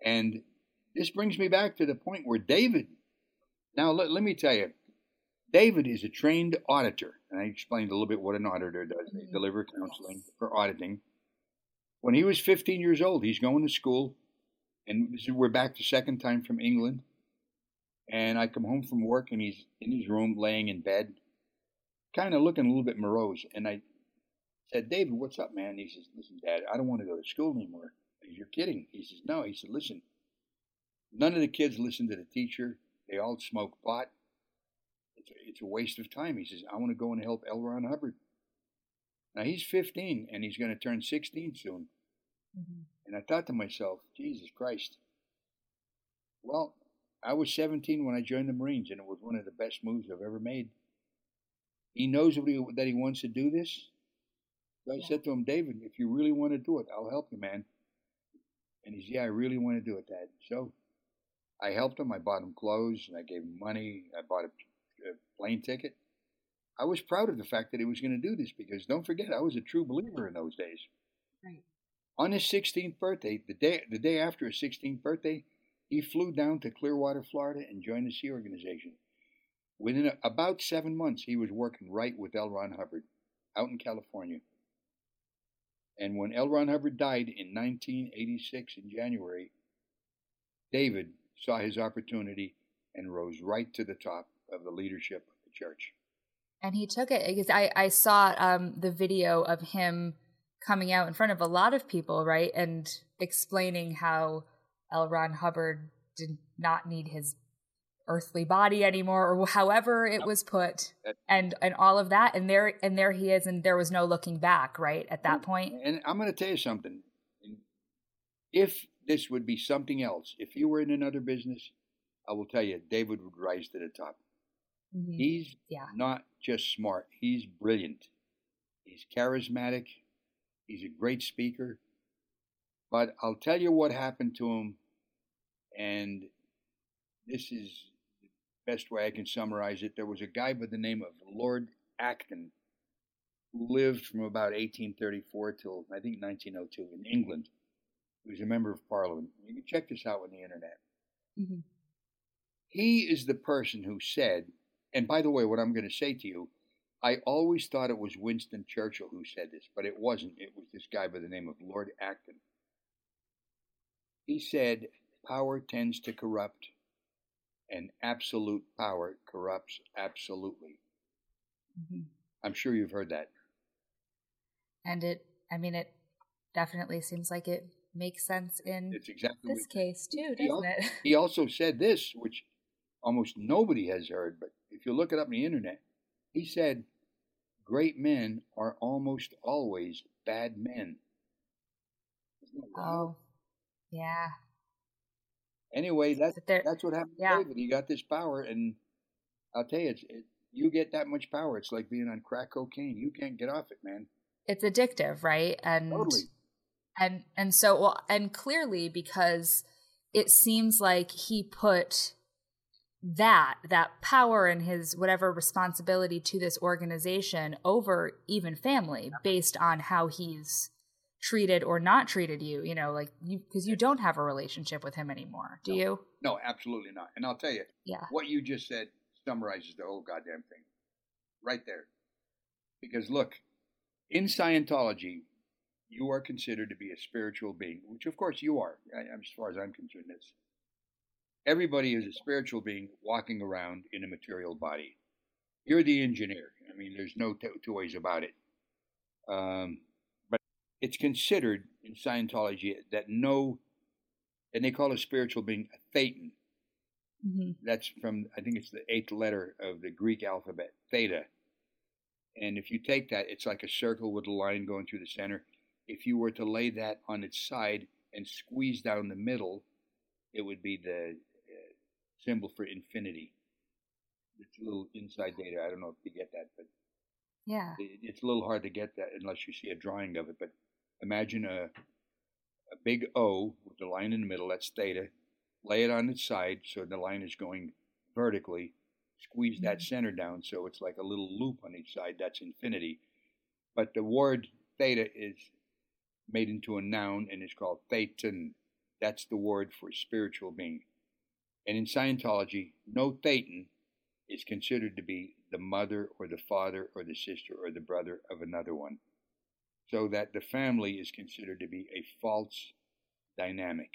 And this brings me back to the point where David. Now let, let me tell you, David is a trained auditor, and I explained a little bit what an auditor does. They mm-hmm. deliver counseling for auditing. When he was 15 years old, he's going to school, and we're back the second time from England. And I come home from work, and he's in his room, laying in bed, kind of looking a little bit morose. And I said, David, what's up, man? He says, Listen, Dad, I don't want to go to school anymore. Said, You're kidding. He says, No. He said, Listen, none of the kids listen to the teacher. They all smoke pot. It's a, waste of time. He says, I want to go and help L. Ron Hubbard. Now he's 15 and he's going to turn 16 soon. Mm-hmm. And I thought to myself, Jesus Christ. Well, I was 17 when I joined the Marines, and it was one of the best moves I've ever made. He knows he, that he wants to do this. So I yeah. said to him, David, if you really want to do it, I'll help you, man. And he said, Yeah, I really want to do it, Dad. So I helped him. I bought him clothes and I gave him money. I bought a, a plane ticket. I was proud of the fact that he was going to do this because don't forget, I was a true believer in those days. Right. On his 16th birthday, the day the day after his 16th birthday, he flew down to Clearwater, Florida, and joined the Sea Organization. Within a, about seven months, he was working right with L. Ron Hubbard out in California. And when L. Ron Hubbard died in 1986 in January, David saw his opportunity and rose right to the top of the leadership of the church. And he took it because I, I saw um, the video of him coming out in front of a lot of people, right? And explaining how L. Ron Hubbard did not need his earthly body anymore or however it was put and and all of that and there and there he is and there was no looking back right at that point. point and i'm going to tell you something if this would be something else if you were in another business i will tell you david would rise to the top mm-hmm. he's yeah. not just smart he's brilliant he's charismatic he's a great speaker but i'll tell you what happened to him and this is the best way I can summarize it. There was a guy by the name of Lord Acton who lived from about 1834 till I think 1902 in England. He was a member of Parliament. You can check this out on the internet. Mm-hmm. He is the person who said, and by the way, what I'm going to say to you, I always thought it was Winston Churchill who said this, but it wasn't. It was this guy by the name of Lord Acton. He said, Power tends to corrupt and absolute power corrupts absolutely. Mm-hmm. I'm sure you've heard that. And it, I mean, it definitely seems like it makes sense in it's exactly this case too, doesn't also, it? He also said this, which almost nobody has heard, but if you look it up on the internet, he said, "Great men are almost always bad men." Oh, yeah. Anyway, that's that's what happened yeah. to David. He got this power, and I'll tell you, it's, it, you get that much power, it's like being on crack cocaine. You can't get off it, man. It's addictive, right? And totally. And and so well, and clearly because it seems like he put that that power and his whatever responsibility to this organization over even family based on how he's treated or not treated you, you know, like you because you don't have a relationship with him anymore, do no, you? No, absolutely not. And I'll tell you, yeah, what you just said summarizes the whole goddamn thing, right there. Because look, in Scientology, you are considered to be a spiritual being, which of course you are. as far as I'm concerned, it's everybody is a spiritual being walking around in a material body. You're the engineer. I mean, there's no t- two ways about it. Um, but it's considered in Scientology that no, and they call a spiritual being a thetan. Mm-hmm. That's from, I think it's the eighth letter of the Greek alphabet, theta. And if you take that, it's like a circle with a line going through the center. If you were to lay that on its side and squeeze down the middle, it would be the symbol for infinity. It's a little inside data. I don't know if you get that, but yeah, it, it's a little hard to get that unless you see a drawing of it. But imagine a, a big O with the line in the middle, that's theta. Lay it on its side so the line is going vertically. Squeeze that mm-hmm. center down so it's like a little loop on each side, that's infinity. But the word theta is made into a noun and is called thetan. That's the word for spiritual being. And in Scientology, no Thetan is considered to be the mother or the father or the sister or the brother of another one. So that the family is considered to be a false dynamic.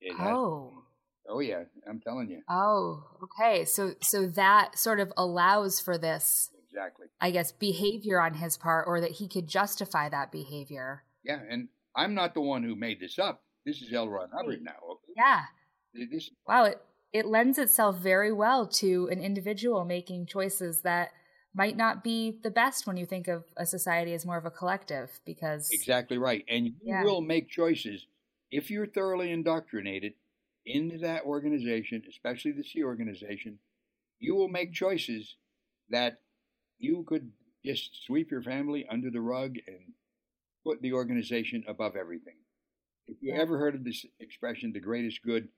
It has- Oh. oh yeah, I'm telling you. Oh, okay. So so that sort of allows for this, Exactly. I guess, behavior on his part or that he could justify that behavior. Yeah, and I'm not the one who made this up. This is L. Ron Hubbard now. okay? Yeah. Wow, it it lends itself very well to an individual making choices that might not be the best when you think of a society as more of a collective because Exactly right. And you Yeah. will make choices if you're thoroughly indoctrinated into that organization, especially the Sea Organization. You will make choices that you could just sweep your family under the rug and put the organization above everything. If you Yeah. ever heard of this expression, the greatest good,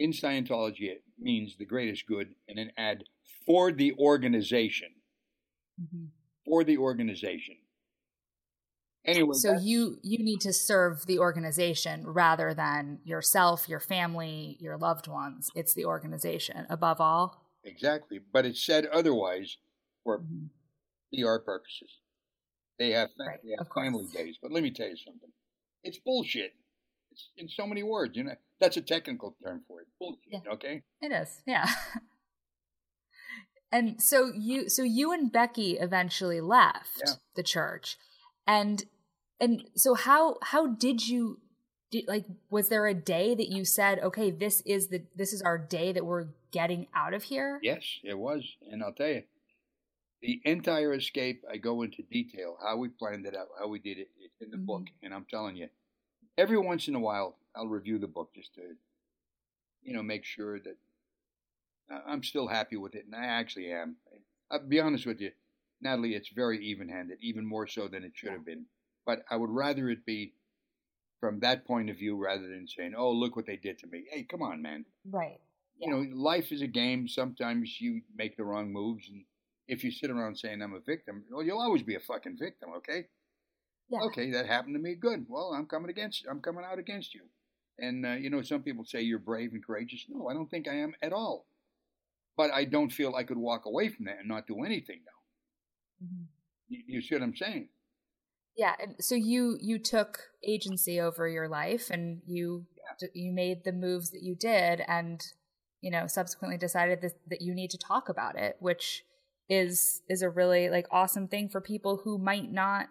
in Scientology, it means the greatest good, and then add for the organization. Mhm. For the organization. Anyway, so you you need to serve the organization rather than yourself, your family, your loved ones. It's the organization above all. Exactly, but it's said otherwise for Mhm. PR purposes. They have, Right, they have of course. family days, but let me tell you something. It's bullshit. It's in so many words, you know. That's a technical term for it. Bullshit. Okay. It is, yeah. (laughs) and so you so you and Becky eventually left Yeah. the church. And and so how how did you did, like was there a day that you said, "Okay, this is the this is our day that we're getting out of here?" Yes, it was, and I'll tell you, the entire escape. I go into detail how we planned it out, how we did it. It's in the Mhm. book, and I'm telling you, every once in a while, I'll review the book just to, you know, make sure that uh, I'm still happy with it, and I actually am. I'll be honest with you, Natalie, it's very even-handed, even more so than it should have been. But I would rather it be from that point of view rather than saying, "Oh, look what they did to me." Hey, come on, man Right. you know, life is a game. Sometimes you make the wrong moves, and if you sit around saying I'm a victim, well, you'll always be a fucking victim. Okay. Yeah. Okay, that happened to me. Good. Well, I'm coming against. I'm coming out against you. And uh, you know, some people say you're brave and courageous. No, I don't think I am at all. But I don't feel I could walk away from that and not do anything now. Mhm. You, you see what I'm saying? Yeah, and so you you took agency over your life and you you made the moves that you did and you know subsequently decided that, that you need to talk about it, which is is a really like awesome thing for people who might not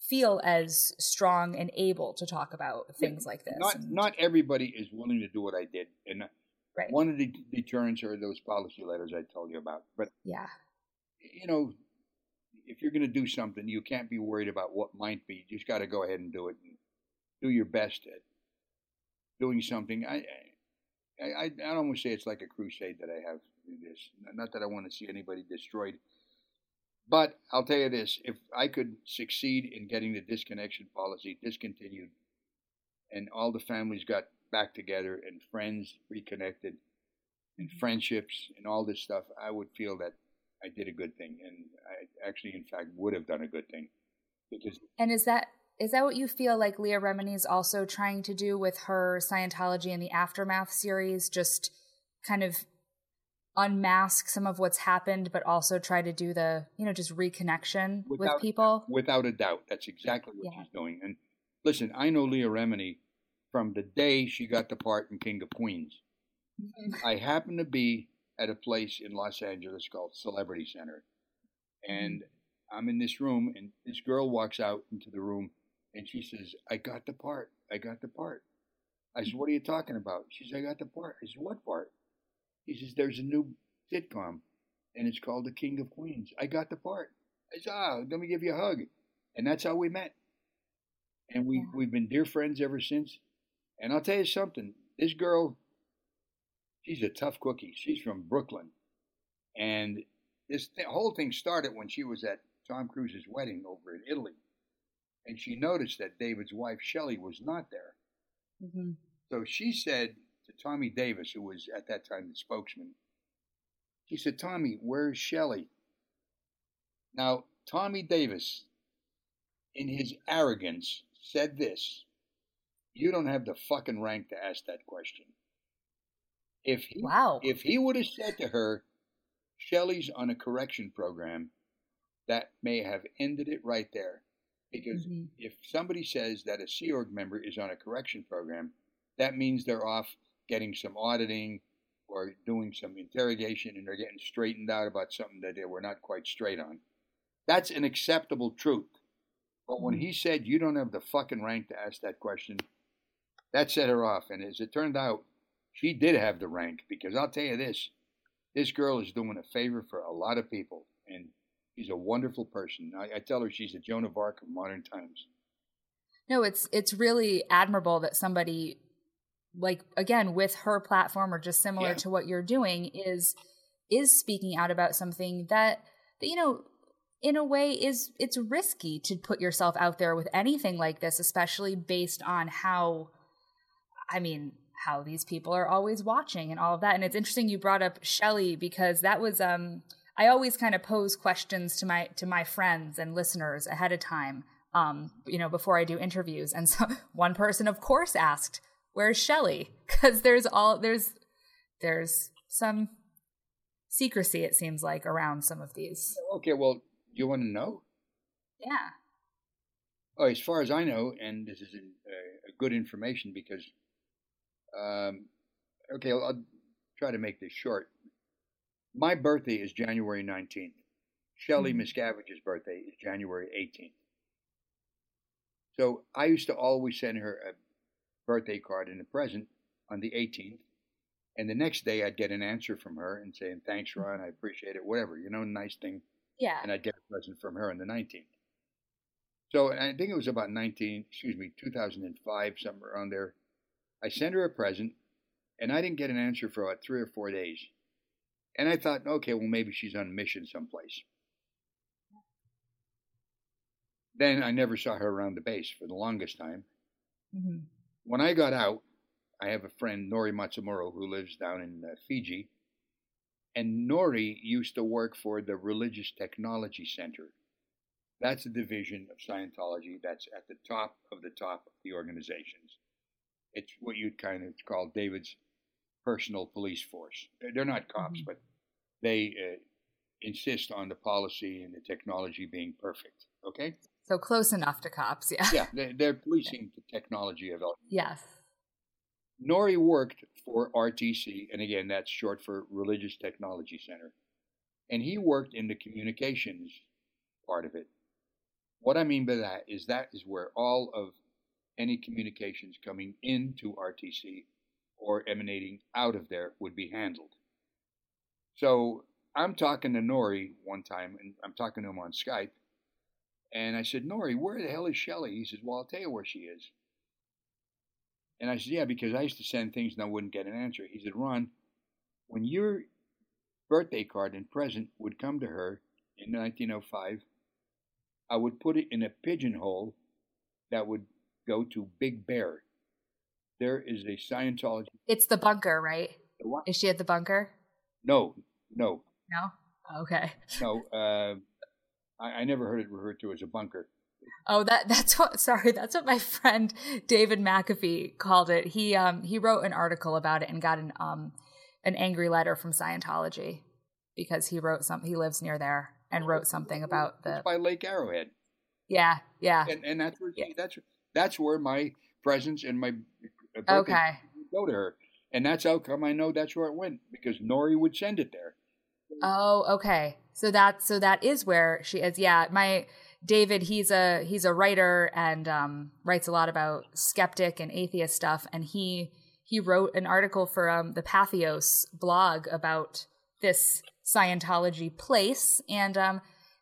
feel as strong and able to talk about things like this. Not And- not everybody is willing to do what I did, and right. one of the deterrents are those policy letters I told you about. But yeah. you know, if you're going to do something, you can't be worried about what might be. You just got to go ahead and do it and do your best at doing something. I, I, I, I don't want to say it's like a crusade that I have to do this. Not that I want to see anybody destroyed, but I'll tell you this: if I could succeed in getting the disconnection policy discontinued, and all the families got back together and friends reconnected, and mm-hmm. friendships and all this stuff, I would feel that I did a good thing, and I actually, in fact, would have done a good thing because And is that is that what you feel like Leah Remini is also trying to do with her Scientology and the Aftermath series? Just kind of unmask some of what's happened, but also try to do the you know just reconnection with people. without a doubt, that's exactly what Yeah. she's doing. And listen, I know Leah Remini from the day she got the part in King of Queens. Mm-hmm. I happened to be at a place in Los Angeles called Celebrity Center. And mm-hmm. I'm in this room, and this girl walks out into the room, and she says, I got the part. I got the part. I said, What are you talking about? She said, I got the part. I said, What part? He says, There's a new sitcom, and it's called The King of Queens. I got the part. I said, Ah, let me give you a hug. And that's how we met. And we, Yeah. we've been dear friends ever since. And I'll tell you something this girl, she's a tough cookie. She's from Brooklyn. And this th- whole thing started when she was at Tom Cruise's wedding over in Italy. And she noticed that David's wife, Shelley, was not there. Mhm. So she said to Tommy Davis, who was at that time the spokesman, she said, Tommy, where's Shelley? Now, Tommy Davis, in his arrogance, said this. you don't have the fucking rank to ask that question. If he, Wow. if he would have said to her, Shelley's on a correction program, that may have ended it right there. Because Mhm. if somebody says that a Sea Org member is on a correction program, that means they're off getting some auditing or doing some interrogation and they're getting straightened out about something that they were not quite straight on. That's an acceptable truth. But when mm-hmm. he said you don't have the fucking rank to ask that question, that set her off. And as it turned out, she did have the rank because I'll tell you this this girl is doing a favor for a lot of people. And she's a wonderful person. I, I tell her she's the Joan of Arc of modern times. No, it's it's really admirable that somebody like again with her platform or just similar Yeah. to what you're doing is is speaking out about something that, that you know in a way is it's risky to put yourself out there with anything like this especially based on how I mean how these people are always watching and all of that and it's interesting you brought up Shelley because that was um I always kind of pose questions to my to my friends and listeners ahead of time um you know before I do interviews and so (laughs) one person of course asked where's Shelley (laughs) cuz there's all there's there's some secrecy it seems like around some of these Okay, well, you want to know? yeah Oh, as far as I know, and this is uh, a good information because, um, okay, I'll, I'll try to make this short. My birthday is January 19th. Shelley Mhm. Miscavige's birthday is January 18th. So I used to always send her a birthday card and a present on the 18th. And the next day I'd get an answer from her and saying, thanks, Ron, I appreciate it, whatever, you know, nice thing yeah and I'd get a present from her on the 19th. So I think it was about 19, excuse me, 2005, somewhere around there. I sent her a present, and I didn't get an answer for about three or four days. And I thought, okay, well, maybe she's on mission someplace. Then I never saw her around the base for the longest time. Mhm. When I got out, I have a friend, Nori Matsumuro, who lives down in uh, Fiji. And Nori used to work for the Religious Technology Center. That's a division of Scientology that's at the top of the top of the organizations. It's what you'd kind of call David's personal police force. They're- not cops, Mhm. but they uh, insist on the policy and the technology being perfect. Okay? So close enough to cops (laughs) yeah Yeah, they- they're (laughs) policing the technology of yes Nori worked for RTC, and again, that's short for Religious Technology Center. And he worked in the communications part of it. What I mean by that is that is where all of any communications coming into RTC or emanating out of there would be handled. So I'm talking to Nori one time, and I'm talking to him on Skype. And I said, Nori, where the hell is Shelley? He says, Well, I'll tell you where she is. And I said, Yeah, because I used to send things and I wouldn't get an answer. He said, Ron, when your birthday card and present would come to her in 1905, I would put it in a pigeonhole that would go to Big Bear. There is a Scientology. it's the bunker right What? is she at the bunker No, no, no okay no. Uh, I, I never heard it referred to as a bunker. Oh, that that's what sorry, that's what my friend David McAfee called it. He um he wrote an article about it and got an um an angry letter from Scientology because he wrote some he lives near there and wrote something about the It's by Lake Arrowhead. Yeah, yeah. and and that's where Yeah. that's that's where my presence and my Okay. go to her, and that's how come I know that's where it went because Nori would send it there. Oh, okay. So that so that is where she is. Yeah, my David, he's a he's a writer and um, writes a lot about skeptic and atheist stuff. And he he wrote an article for um, the Patheos blog about this Scientology place, and um,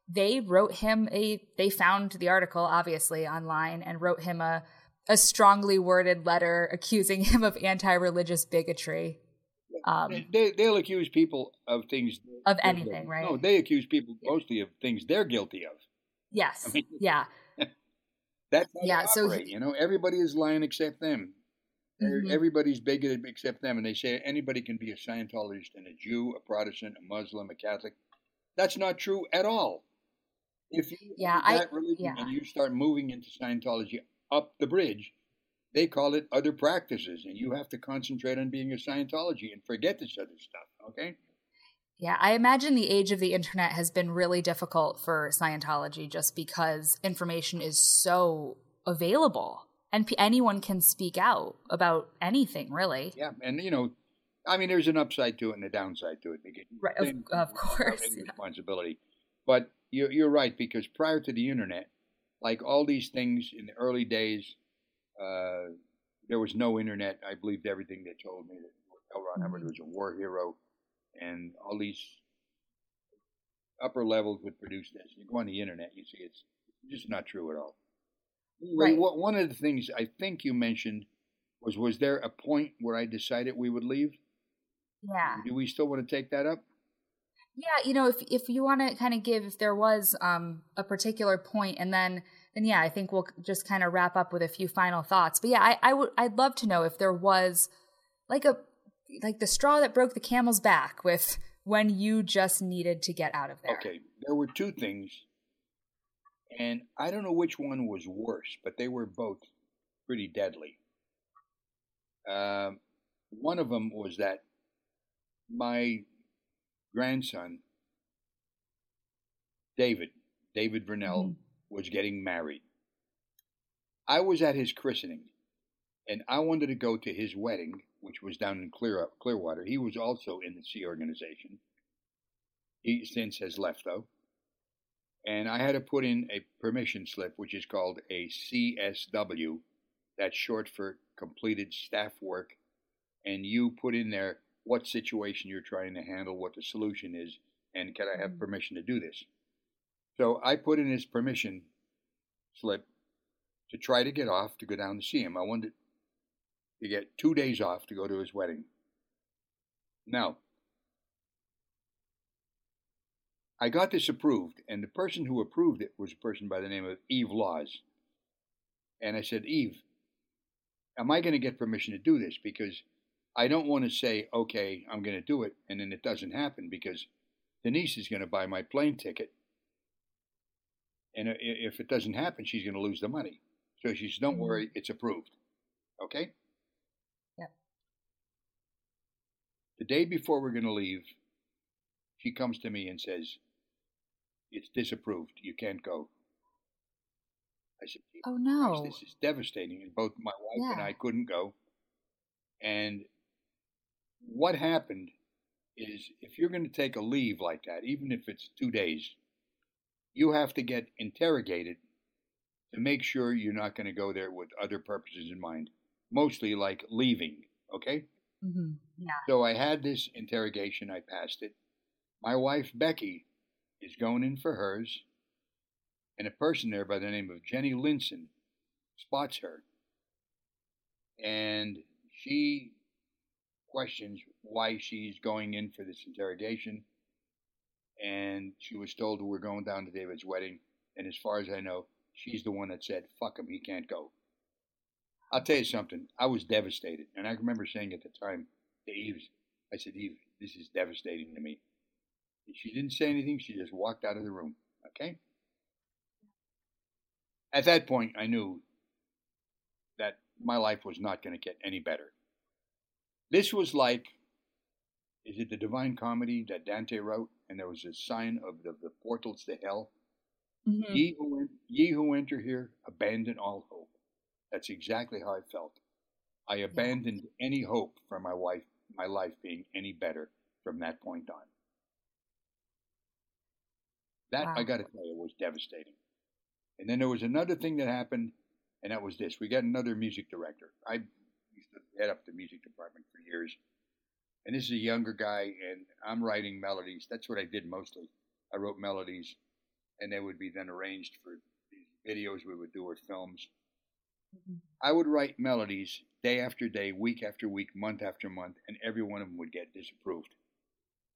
they wrote him a they found the article obviously online and wrote him a a strongly worded letter (laughs) accusing him of anti-religious bigotry. Um, They they'll accuse people of things Of anything, right? No, they accuse people mostly of things they're guilty of. yes, I mean- yeah. (laughs) That's Yeah, they so he- you know, everybody is lying except them. Mhm. Everybody's bigoted except them, and they say anybody can be a Scientologist and a Jew, a Protestant, a Muslim, a Catholic. That's not true at all. If you Yeah, enter I- that religion yeah. and you start moving into Scientology up the bridge, They call it other practices, and you have to concentrate on being a Scientology and forget this other stuff. Okay. Yeah, I imagine the age of the internet has been really difficult for Scientology just because information is so available and p- anyone can speak out about anything, really. Yeah, and you know, I mean, there's an upside to it and a downside to it. Because Right, of, of course. (laughs) yeah. responsibility. But you're, you're right because prior to the internet, like all these things in the early days, uh, there was no internet. I believed everything they told me that L. Ron Hubbard Mhm. was a war hero, and all these upper levels would produce this. You go on the internet, you see it's just not true at all. Right. One of the things I think you mentioned was was there a point where I decided we would leave? Yeah. Do we still want to take that up? Yeah, you know, if if you want to kind of give if there was um a particular point and then then yeah, I think we'll just kind of wrap up with a few final thoughts. But yeah, I I would I'd love to know if there was like a like the straw that broke the camel's back with when you just needed to get out of there. Okay, there were two things, and I don't know which one was worse, but they were both pretty deadly. Um, one of them was that my grandson, David, David Vernell, Mhm. Was getting married. I was at his christening, and I wanted to go to his wedding, which was down in Clear Clearwater. He was also in the Sea Organization. He since has left though. And I had to put in a permission slip, which is called a CSW. That's short for completed staff work. And you put in there what situation you're trying to handle, what the solution is, and can I have Mhm. permission to do this? So I put in his permission slip to try to get off to go down to see him. I wanted to get two days off to go to his wedding. Now, I got this approved, and the person who approved it was a person by the name of Eve Laws. And I said, Eve, am I going to get permission to do this? Because I don't want to say, okay, I'm going to do it, and then it doesn't happen because Denise is going to buy my plane ticket. And if it doesn't happen, she's going to lose the money. So she says, don't Mhm. worry, it's approved. Okay? Yep. The day before we're going to leave, she comes to me and says, It's disapproved. You can't go. I said, Oh no. This is devastating. And both my wife and I couldn't go. And what happened is if you're going to take a leave like that, even if it's two days, you have to get interrogated to make sure you're not going to go there with other purposes in mind, mostly like leaving. Okay? hmm Yeah. So I had this interrogation, I passed it. My wife, Becky, is going in for hers, and a person there by the name of Jenny Linson spots her. And she questions why she's going in for this interrogation. And she was told we're going down to David's wedding. And as far as I know, she's the one that said, fuck him, he can't go. I'll tell you something. I was devastated. And I remember saying at the time to I said, Eve, this is devastating to me. And she didn't say anything. She just walked out of the room. Okay? At that point, I knew that my life was not going to get any better. This was like, is it the Divine Comedy that Dante wrote? And there was a sign of the, the portals to hell. hmm Ye who, en- ye who enter here, abandon all hope. That's exactly how I felt. I abandoned any hope for my wife, my life being any better from that point on. That, I got to tell you, was devastating. And then there was another thing that happened, and that was this. We got another music director. I used to head up the music department for years. And this is a younger guy, and I'm writing melodies. That's what I did mostly. I wrote melodies, and they would be then arranged for these videos we would do or films. Mm-hmm. I would write melodies day after day, week after week, month after month, and every one of them would get disapproved.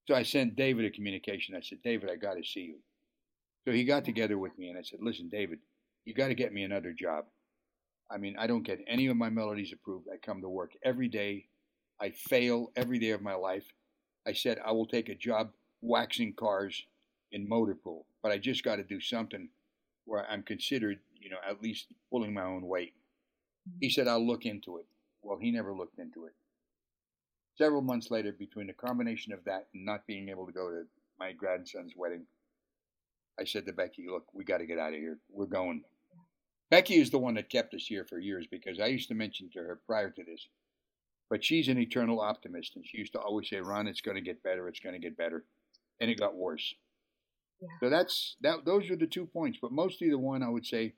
So I sent David a communication. I said, David, I got to see you. So he got together with me and I said, listen, David, you got to get me another job. I mean, I don't get any of my melodies approved. I come to work every day. I fail every day of my life. I said, I will take a job waxing cars in motor pool, but I just got to do something where I'm considered, you know, at least pulling my own weight. He said, I'll look into it. Well, he never looked into it. Several months later, between the combination of that and not being able to go to my grandson's wedding, I said to Becky, Look, we got to get out of here. We're going. Becky is the one that kept us here for years because I used to mention to her prior to this, but she's an eternal optimist. And she used to always say, Ron, it's going to get better. It's going to get better. And it got worse. Yeah. So that's that. Those are the two points, but mostly the one I would say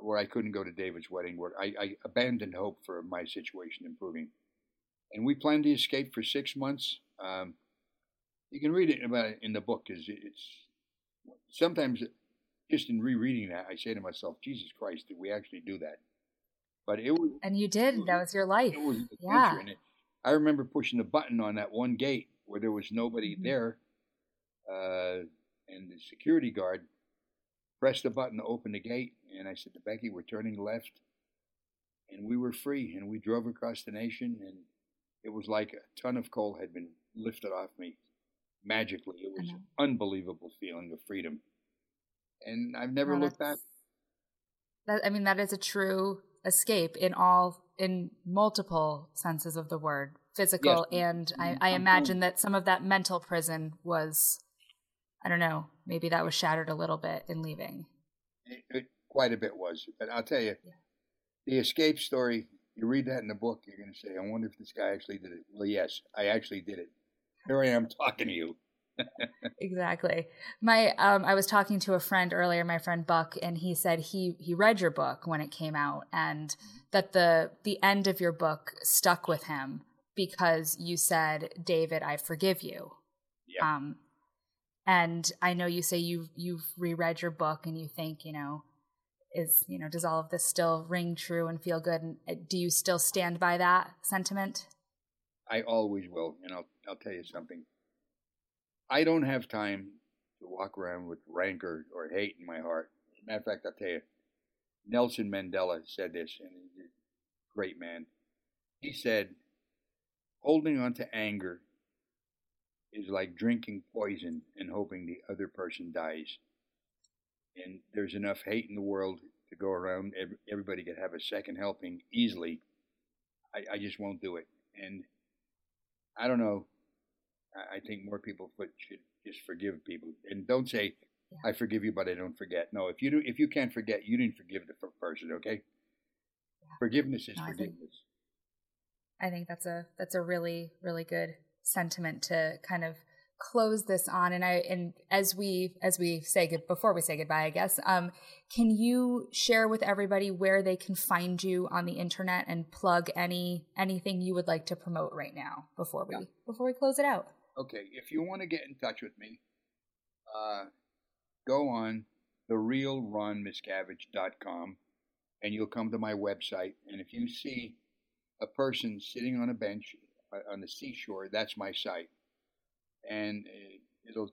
where I couldn't go to David's wedding, where I, I abandoned hope for my situation improving, and we planned to escape for six months. Um, you can read it about it in the book. Is it's sometimes just in rereading that, I say to myself, Jesus Christ, did we actually do that? But it was, and you did. Was, that was your life. It was yeah. It, I remember pushing the button on that one gate where there was nobody mm-hmm. there, uh, and the security guard pressed the button to open the gate, and I said to Becky, "We're turning left," and we were free, and we drove across the nation, and it was like a ton of coal had been lifted off me magically. It was an unbelievable feeling of freedom, and I've never looked back. That I mean, that is a true escape in all in multiple senses of the word, physical yes. and I, mm-hmm. I imagine that some of that mental prison was I don't know, maybe that was shattered a little bit in leaving. It, it, quite a bit was. But I'll tell you, yeah. the escape story, you read that in the book, you're going to say, I wonder if this guy actually did it. Well, yes, I actually did it. Here I am talking to you. Exactly. My um, I was talking to a friend earlier, my friend Buck, and he said he he read your book when it came out, and that the the end of your book stuck with him because you said, "David, I forgive you." Yeah. Um, and I know you say you've you've reread your book and you think, you know, is you know, does all of this still ring true and feel good? And uh, do you still stand by that sentiment? I always will, and I'll I'll tell you something. I don't have time to walk around with rancor or hate in my heart. As a matter of fact, I'll tell you, Nelson Mandela said this, and he's a great man. He said, holding on to anger is like drinking poison and hoping the other person dies. And there's enough hate in the world to go around. Everybody could have a second helping easily. I, I just won't do it. And I don't know. I, think more people should just forgive people and don't say, "I forgive you, but I don't forget." No, if you do, if you can't forget, you didn't forgive the person. Okay. Yeah. Forgiveness is no, forgiveness. I think, I think that's a that's a really really good sentiment to kind of close this on and i and as we as we say good before we say goodbye i guess um can you share with everybody where they can find you on the internet and plug any anything you would like to promote right now before we yeah. before we close it out okay if you want to get in touch with me uh go on the real ronmiscavige.com and you'll come to my website and if you see a person sitting on a bench uh, on the seashore, that's my site. And it'll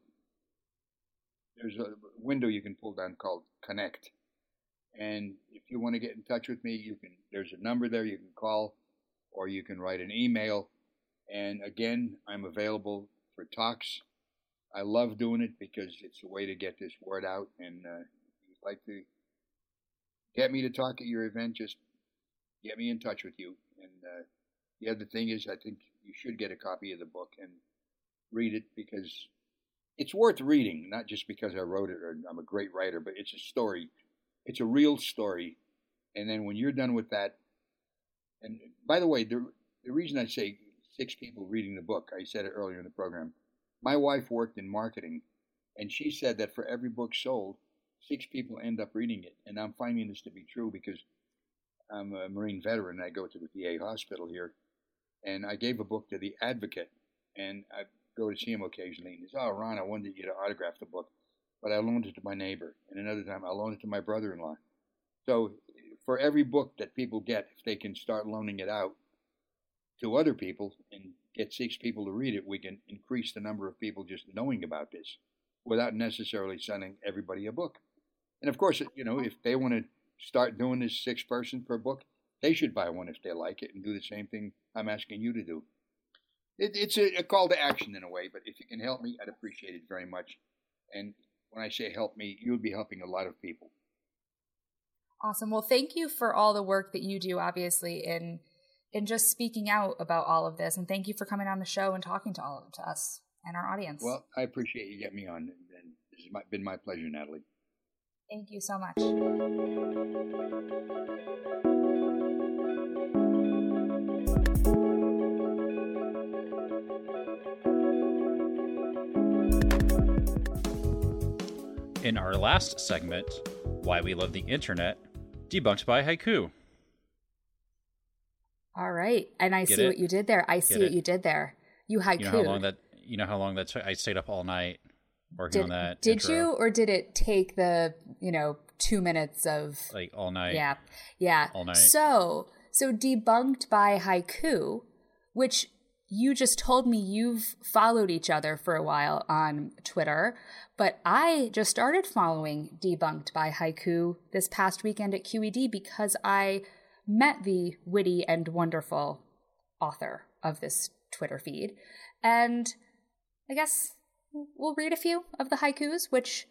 there's a window you can pull down called Connect. And if you want to get in touch with me, you can. There's a number there you can call, or you can write an email. And again, I'm available for talks. I love doing it because it's a way to get this word out. And uh, if you'd like to get me to talk at your event, just get me in touch with you. And uh, the other thing is, I think you should get a copy of the book and read it because it's worth reading, not just because I wrote it or I'm a great writer, but it's a story. It's a real story. And then when you're done with that, and by the way, the, the reason I say six people reading the book, I said it earlier in the program. My wife worked in marketing, and she said that for every book sold, six people end up reading it. And I'm finding this to be true because I'm a Marine veteran. I go to the VA hospital here, and I gave a book to the advocate, and I go to see him occasionally. And he says, "Oh, Ron, I wanted you to autograph the book, but I loaned it to my neighbor, and another time I loaned it to my brother-in-law." So, for every book that people get, if they can start loaning it out to other people and get six people to read it, we can increase the number of people just knowing about this without necessarily sending everybody a book. And of course, you know, if they want to start doing this six person per book, they should buy one if they like it and do the same thing I'm asking you to do. It, it's a, a, call to action in a way, but if you can help me, I'd appreciate it very much. And when I say help me, you would be helping a lot of people. Awesome. Well, thank you for all the work that you do, obviously, in in just speaking out about all of this, and thank you for coming on the show and talking to all to us and our audience. Well, I appreciate you getting me on, and this has been my pleasure, Natalie. Thank you so much. In our last segment, Why We Love the Internet, debunked by Haiku. All right. And I Get see it? what you did there. I see Get what it? you did there. You haiku. You know how long that you know how long that took? I stayed up all night working did, on that. did intro. you or did it take the, you know, 2 minutes of like all night? Yeah. Yeah. All night. So, so debunked by Haiku, which you just told me you've followed each other for a while on Twitter, but I just started following Debunked by Haiku this past weekend at QED because I met the witty and wonderful author of this Twitter feed. And I guess we'll read a few of the haikus, which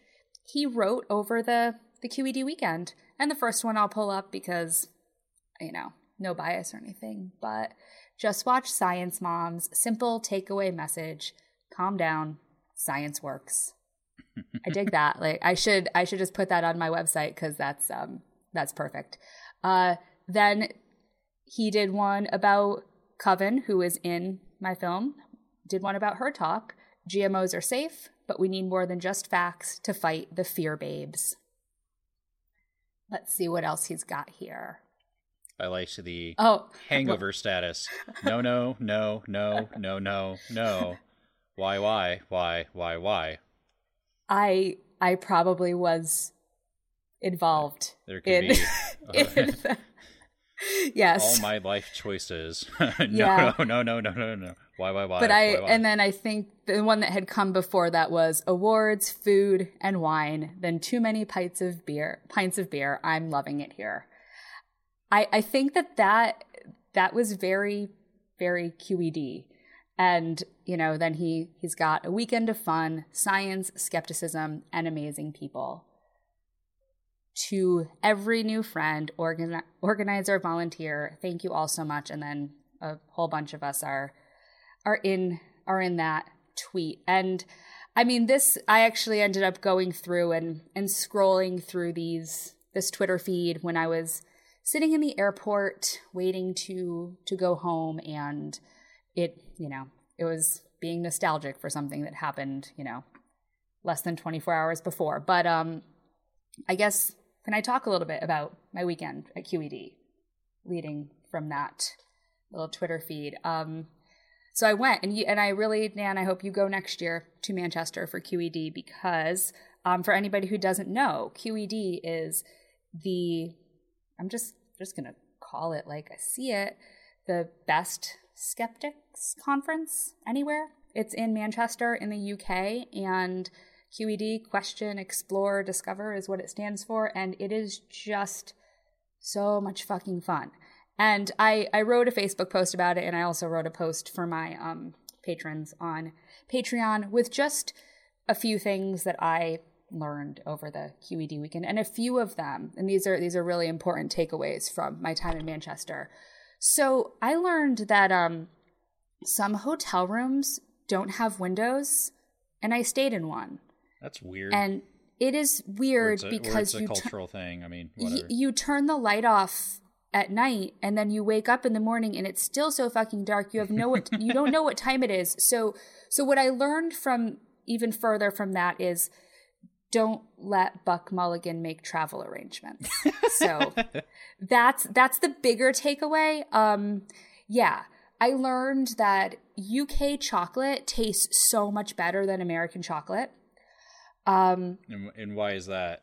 he wrote over the, the QED weekend. And the first one I'll pull up because, you know, no bias or anything, but just watch Science Mom's simple takeaway message calm down, science works. I dig that. (laughs) Like I should I should just put that on my website cuz that's um that's perfect. Uh then he did one about Kavin who is in my film. Did one about her talk. GMOs are safe, but we need more than just facts to fight the fear babes. Let's see what else he's got here. I like the Oh, hangover status. No, no, no, no, no, no, no. Why, why, why, why, why? I I probably was involved There could in, be (laughs) in the- (laughs) yes. all my life choices. (laughs) no, Yeah. (laughs) no, no, no, no, no, no. Why, why, why? but I why, why? and then I think the one that had come before that was awards, food, and wine. Then too many pints of beer. Pints of beer. I'm loving it here. I I think that that that was very very QED, and you know then he he's got a weekend of fun, science, skepticism, and amazing people. To every new friend, organ- organizer, volunteer, thank you all so much. And then a whole bunch of us are are in are in that tweet. And i mean this i actually ended up going through and and scrolling through these this twitter feed when i was sitting in the airport waiting to to go home. And it you know it was being nostalgic for something that happened you know less than 24 hours before. But um i guess can i talk a little bit about my weekend at qed leading from that little twitter feed um so I went, and you, and I really, Dan, I hope you go next year to Manchester for QED because, um, for anybody who doesn't know, QED is the, I'm just just gonna call it like I see it, the best skeptics conference anywhere. It's in Manchester in the UK, and QED Question, Explore, Discover is what it stands for, and it is just so much fucking fun. And I, I wrote a Facebook post about it, and I also wrote a post for my um, patrons on Patreon with just a few things that I learned over the QED weekend, and a few of them, and these are these are really important takeaways from my time in Manchester. So I learned that um, some hotel rooms don't have windows, and I stayed in one, That's weird. and it is weird a, because it's a you tu- cultural thing. I mean, y- you turn the light off at night and then you wake up in the morning and it's still so fucking dark. You have no what (laughs) you don't know what time it is. So so what i learned from even further from that is don't let buck mulligan make travel arrangements. So (laughs) that's that's the bigger takeaway. Um yeah i learned that uk chocolate tastes so much better than american chocolate um and, and why is that?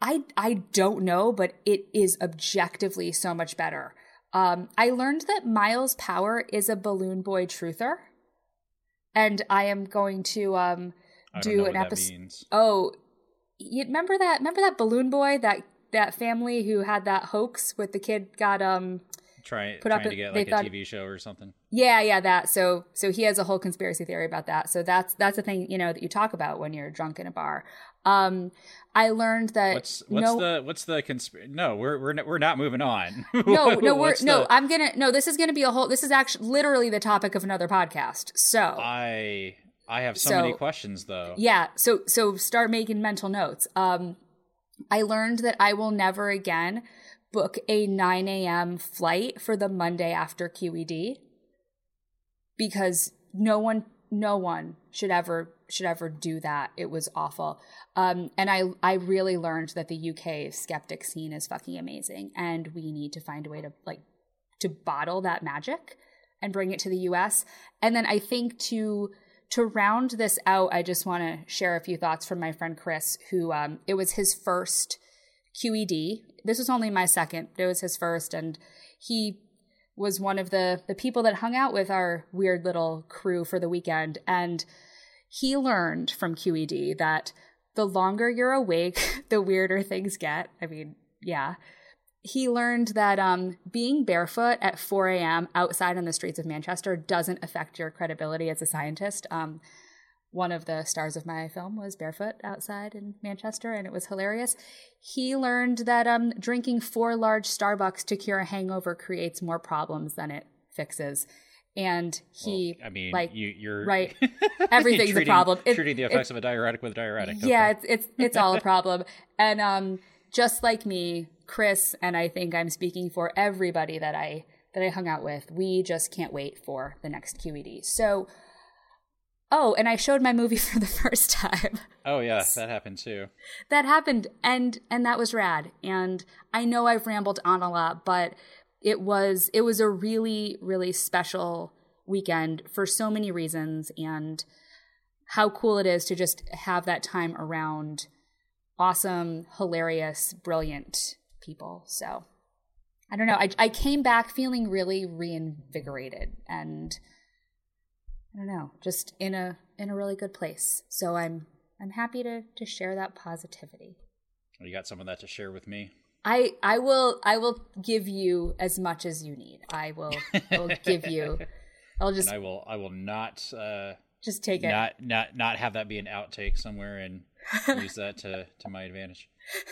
I I don't know, but it is objectively so much better. Um, I learned that Myles Power is a balloon boy truther, and I am going to um know an episode. Oh, you remember that? Remember that balloon boy that that family who had that hoax with the kid got um Try, put up trying a- to get like a TV show or something. Yeah, yeah, that. So so he has a whole conspiracy theory about that. So that's that's the thing, you know, that you talk about when you're drunk in a bar. Um I learned that What's what's no, the what's the conspiracy? No, we're we're not, we're not moving on. (laughs) no, no, we're What's no. I'm gonna no. This is gonna be a whole. This is actually literally the topic of another podcast. So I I have so, So- many questions though. yeah. So so start making mental notes. Um, I learned that I will never again book a 9 a.m. flight for the Monday after QED because no one no one should ever should ever do that. It was awful. Um, and I I really learned that the UK skeptic scene is fucking amazing, and we need to find a way to like to bottle that magic and bring it to the US. And then I think to to round this out, I just want to share a few thoughts from my friend Chris, who um, it was his first QED. This was only my second. It was his first, and he was one of the the people that hung out with our weird little crew for the weekend. And he learned from QED that the longer you're awake, (laughs) the weirder things get. I mean, yeah. He learned that um, being barefoot at 4 a.m. outside on the streets of Manchester doesn't affect your credibility as a scientist. Um, one of the stars of my film was barefoot outside in Manchester, and it was hilarious. He learned that um, drinking four large Starbucks to cure a hangover creates more problems than it fixes. And he, I mean, like, you, you're right, (laughs) everything's a treating- problem. It- treating the it- effects of a diuretic with a diuretic. yeah, Okay. it's it's it's all a problem. (laughs) and um, just like me, Chris, and I think I'm speaking for everybody that I that I hung out with. We just can't wait for the next QED. So, oh, and I showed my movie (laughs) for the first time. Oh yeah, that happened too. that happened, and and that was rad. And I know I've rambled on a lot, but it was it was a really really special weekend for so many reasons, and how cool it is to just have that time around awesome, hilarious, brilliant people. So I don't know. I, I came back feeling really reinvigorated and I don't know, just in a in a really good place. So I'm I'm happy to to share that positivity. You got some of that to share with me. I I will I will give you as much as you need. I will I will give you. (laughs) I'll just and I will I will not uh, just take it. not not not have that be an outtake somewhere and use that to to my advantage.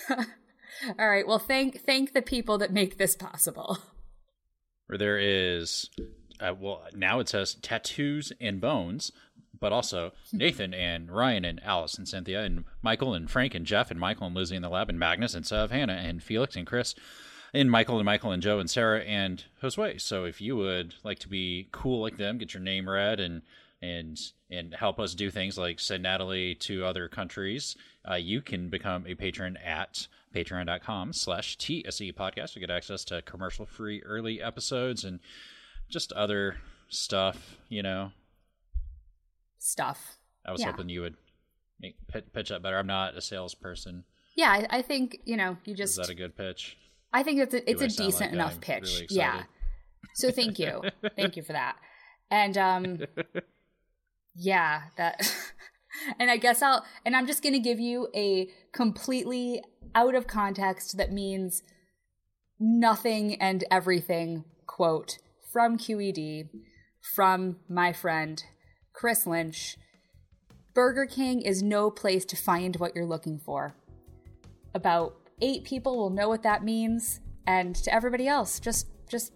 (laughs) (laughs) All right. Well, thank thank the people that make this possible. Where there is, uh, well, now it says tattoos and bones, but also Nathan and Ryan and Alice and Cynthia and Michael and Frank and Jeff and Michael and Lizzie in the lab and Magnus and Sev, Hannah and Felix and Chris and Michael and Michael and Joe and Sarah and Josue. So if you would like to be cool like them, get your name read and and and help us do things like send Natalie to other countries, uh, you can become a patron at patreon.com slash TSE podcast. You get access to commercial free early episodes and just other stuff, you know. Stuff. I was Yeah. hoping you would make, pitch up better. I'm not a salesperson. Yeah, I, I think you know you just. Is that a good pitch? I think it's a, it's a decent like enough I'm pitch. really yeah. So thank you, (laughs) thank you for that. And um, yeah, that. (laughs) and I guess I'll and I'm just gonna give you a completely out of context that means nothing and everything quote from QED from my friend Chris Lynch. Burger King is no place to find what you're looking for. About eight people will know what that means, and to everybody else, just just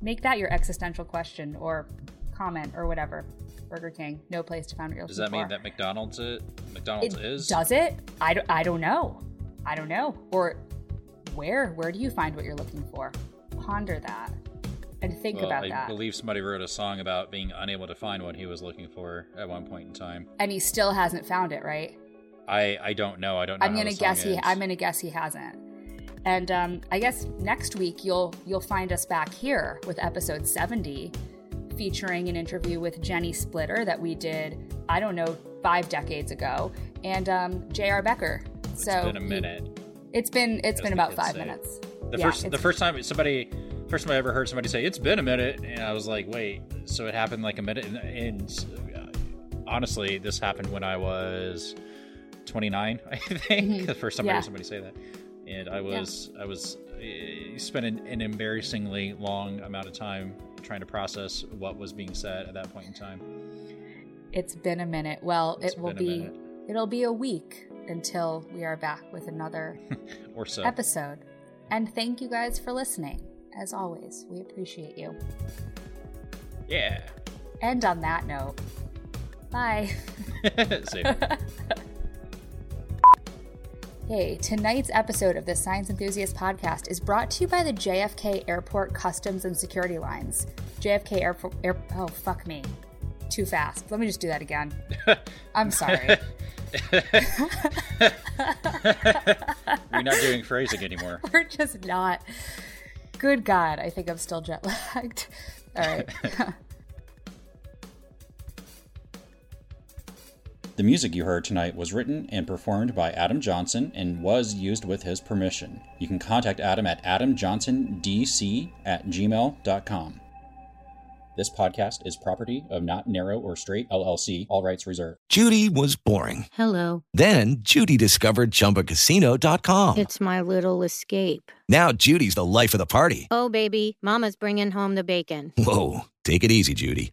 make that your existential question or comment or whatever. Burger King, no place to find what you're Does that mean for. that McDonald's it McDonald's It- is? Does it? I don't, I don't know. I don't know. Or where? Where do you find what you're looking for? Ponder that and think Well, about I that. believe somebody wrote a song about being unable to find what he was looking for at one point in time. and he still hasn't found it, right? I I don't know. I don't know. I'm gonna the guess he. is. I'm gonna guess he hasn't. And um, I guess next week you'll you'll find us back here with episode 70, featuring an interview with Jenny Splitter that we did. I don't know five decades ago, and um, J.R. Becker. It's so been a he- minute. it's been it's as been about five say. minutes. The Yeah, first the first time somebody first time I ever heard somebody say it's been a minute, and I was like, wait, so it happened like a minute, and, and uh, honestly, this happened when I was 29, (laughs) I think, the first time I Mm-hmm. Heard somebody say that, and I was I was uh, you spent an, an embarrassingly long amount of time trying to process what was being said at that point in time. It's been a minute. Well, It's it will be minute. it'll be a week until we are back with another (laughs) or so. episode. And thank you guys for listening. As always, we appreciate you. Yeah. And on that note, bye. (laughs) (laughs) Hey, tonight's episode of the Science Enthusiast podcast is brought to you by the JFK Airport Customs and Security Lines. JFK Airport. Air, oh, fuck me. Too fast. Let me just do that again. (laughs) I'm sorry. We're not doing phrasing anymore. We're just not. Good God, I think I'm still jet lagged. (laughs) All right. (laughs) The music you heard tonight was written and performed by Adam Johnson and was used with his permission. You can contact Adam at adamjohnsondc at gmail.com. This podcast is property of Not Narrow or Straight LLC, all rights reserved. Judy was boring. Hello. Then Judy discovered ChumbaCasino.com. It's my little escape. Now Judy's the life of the party. Oh, baby, Mama's bringing home the bacon. Whoa, take it easy, Judy.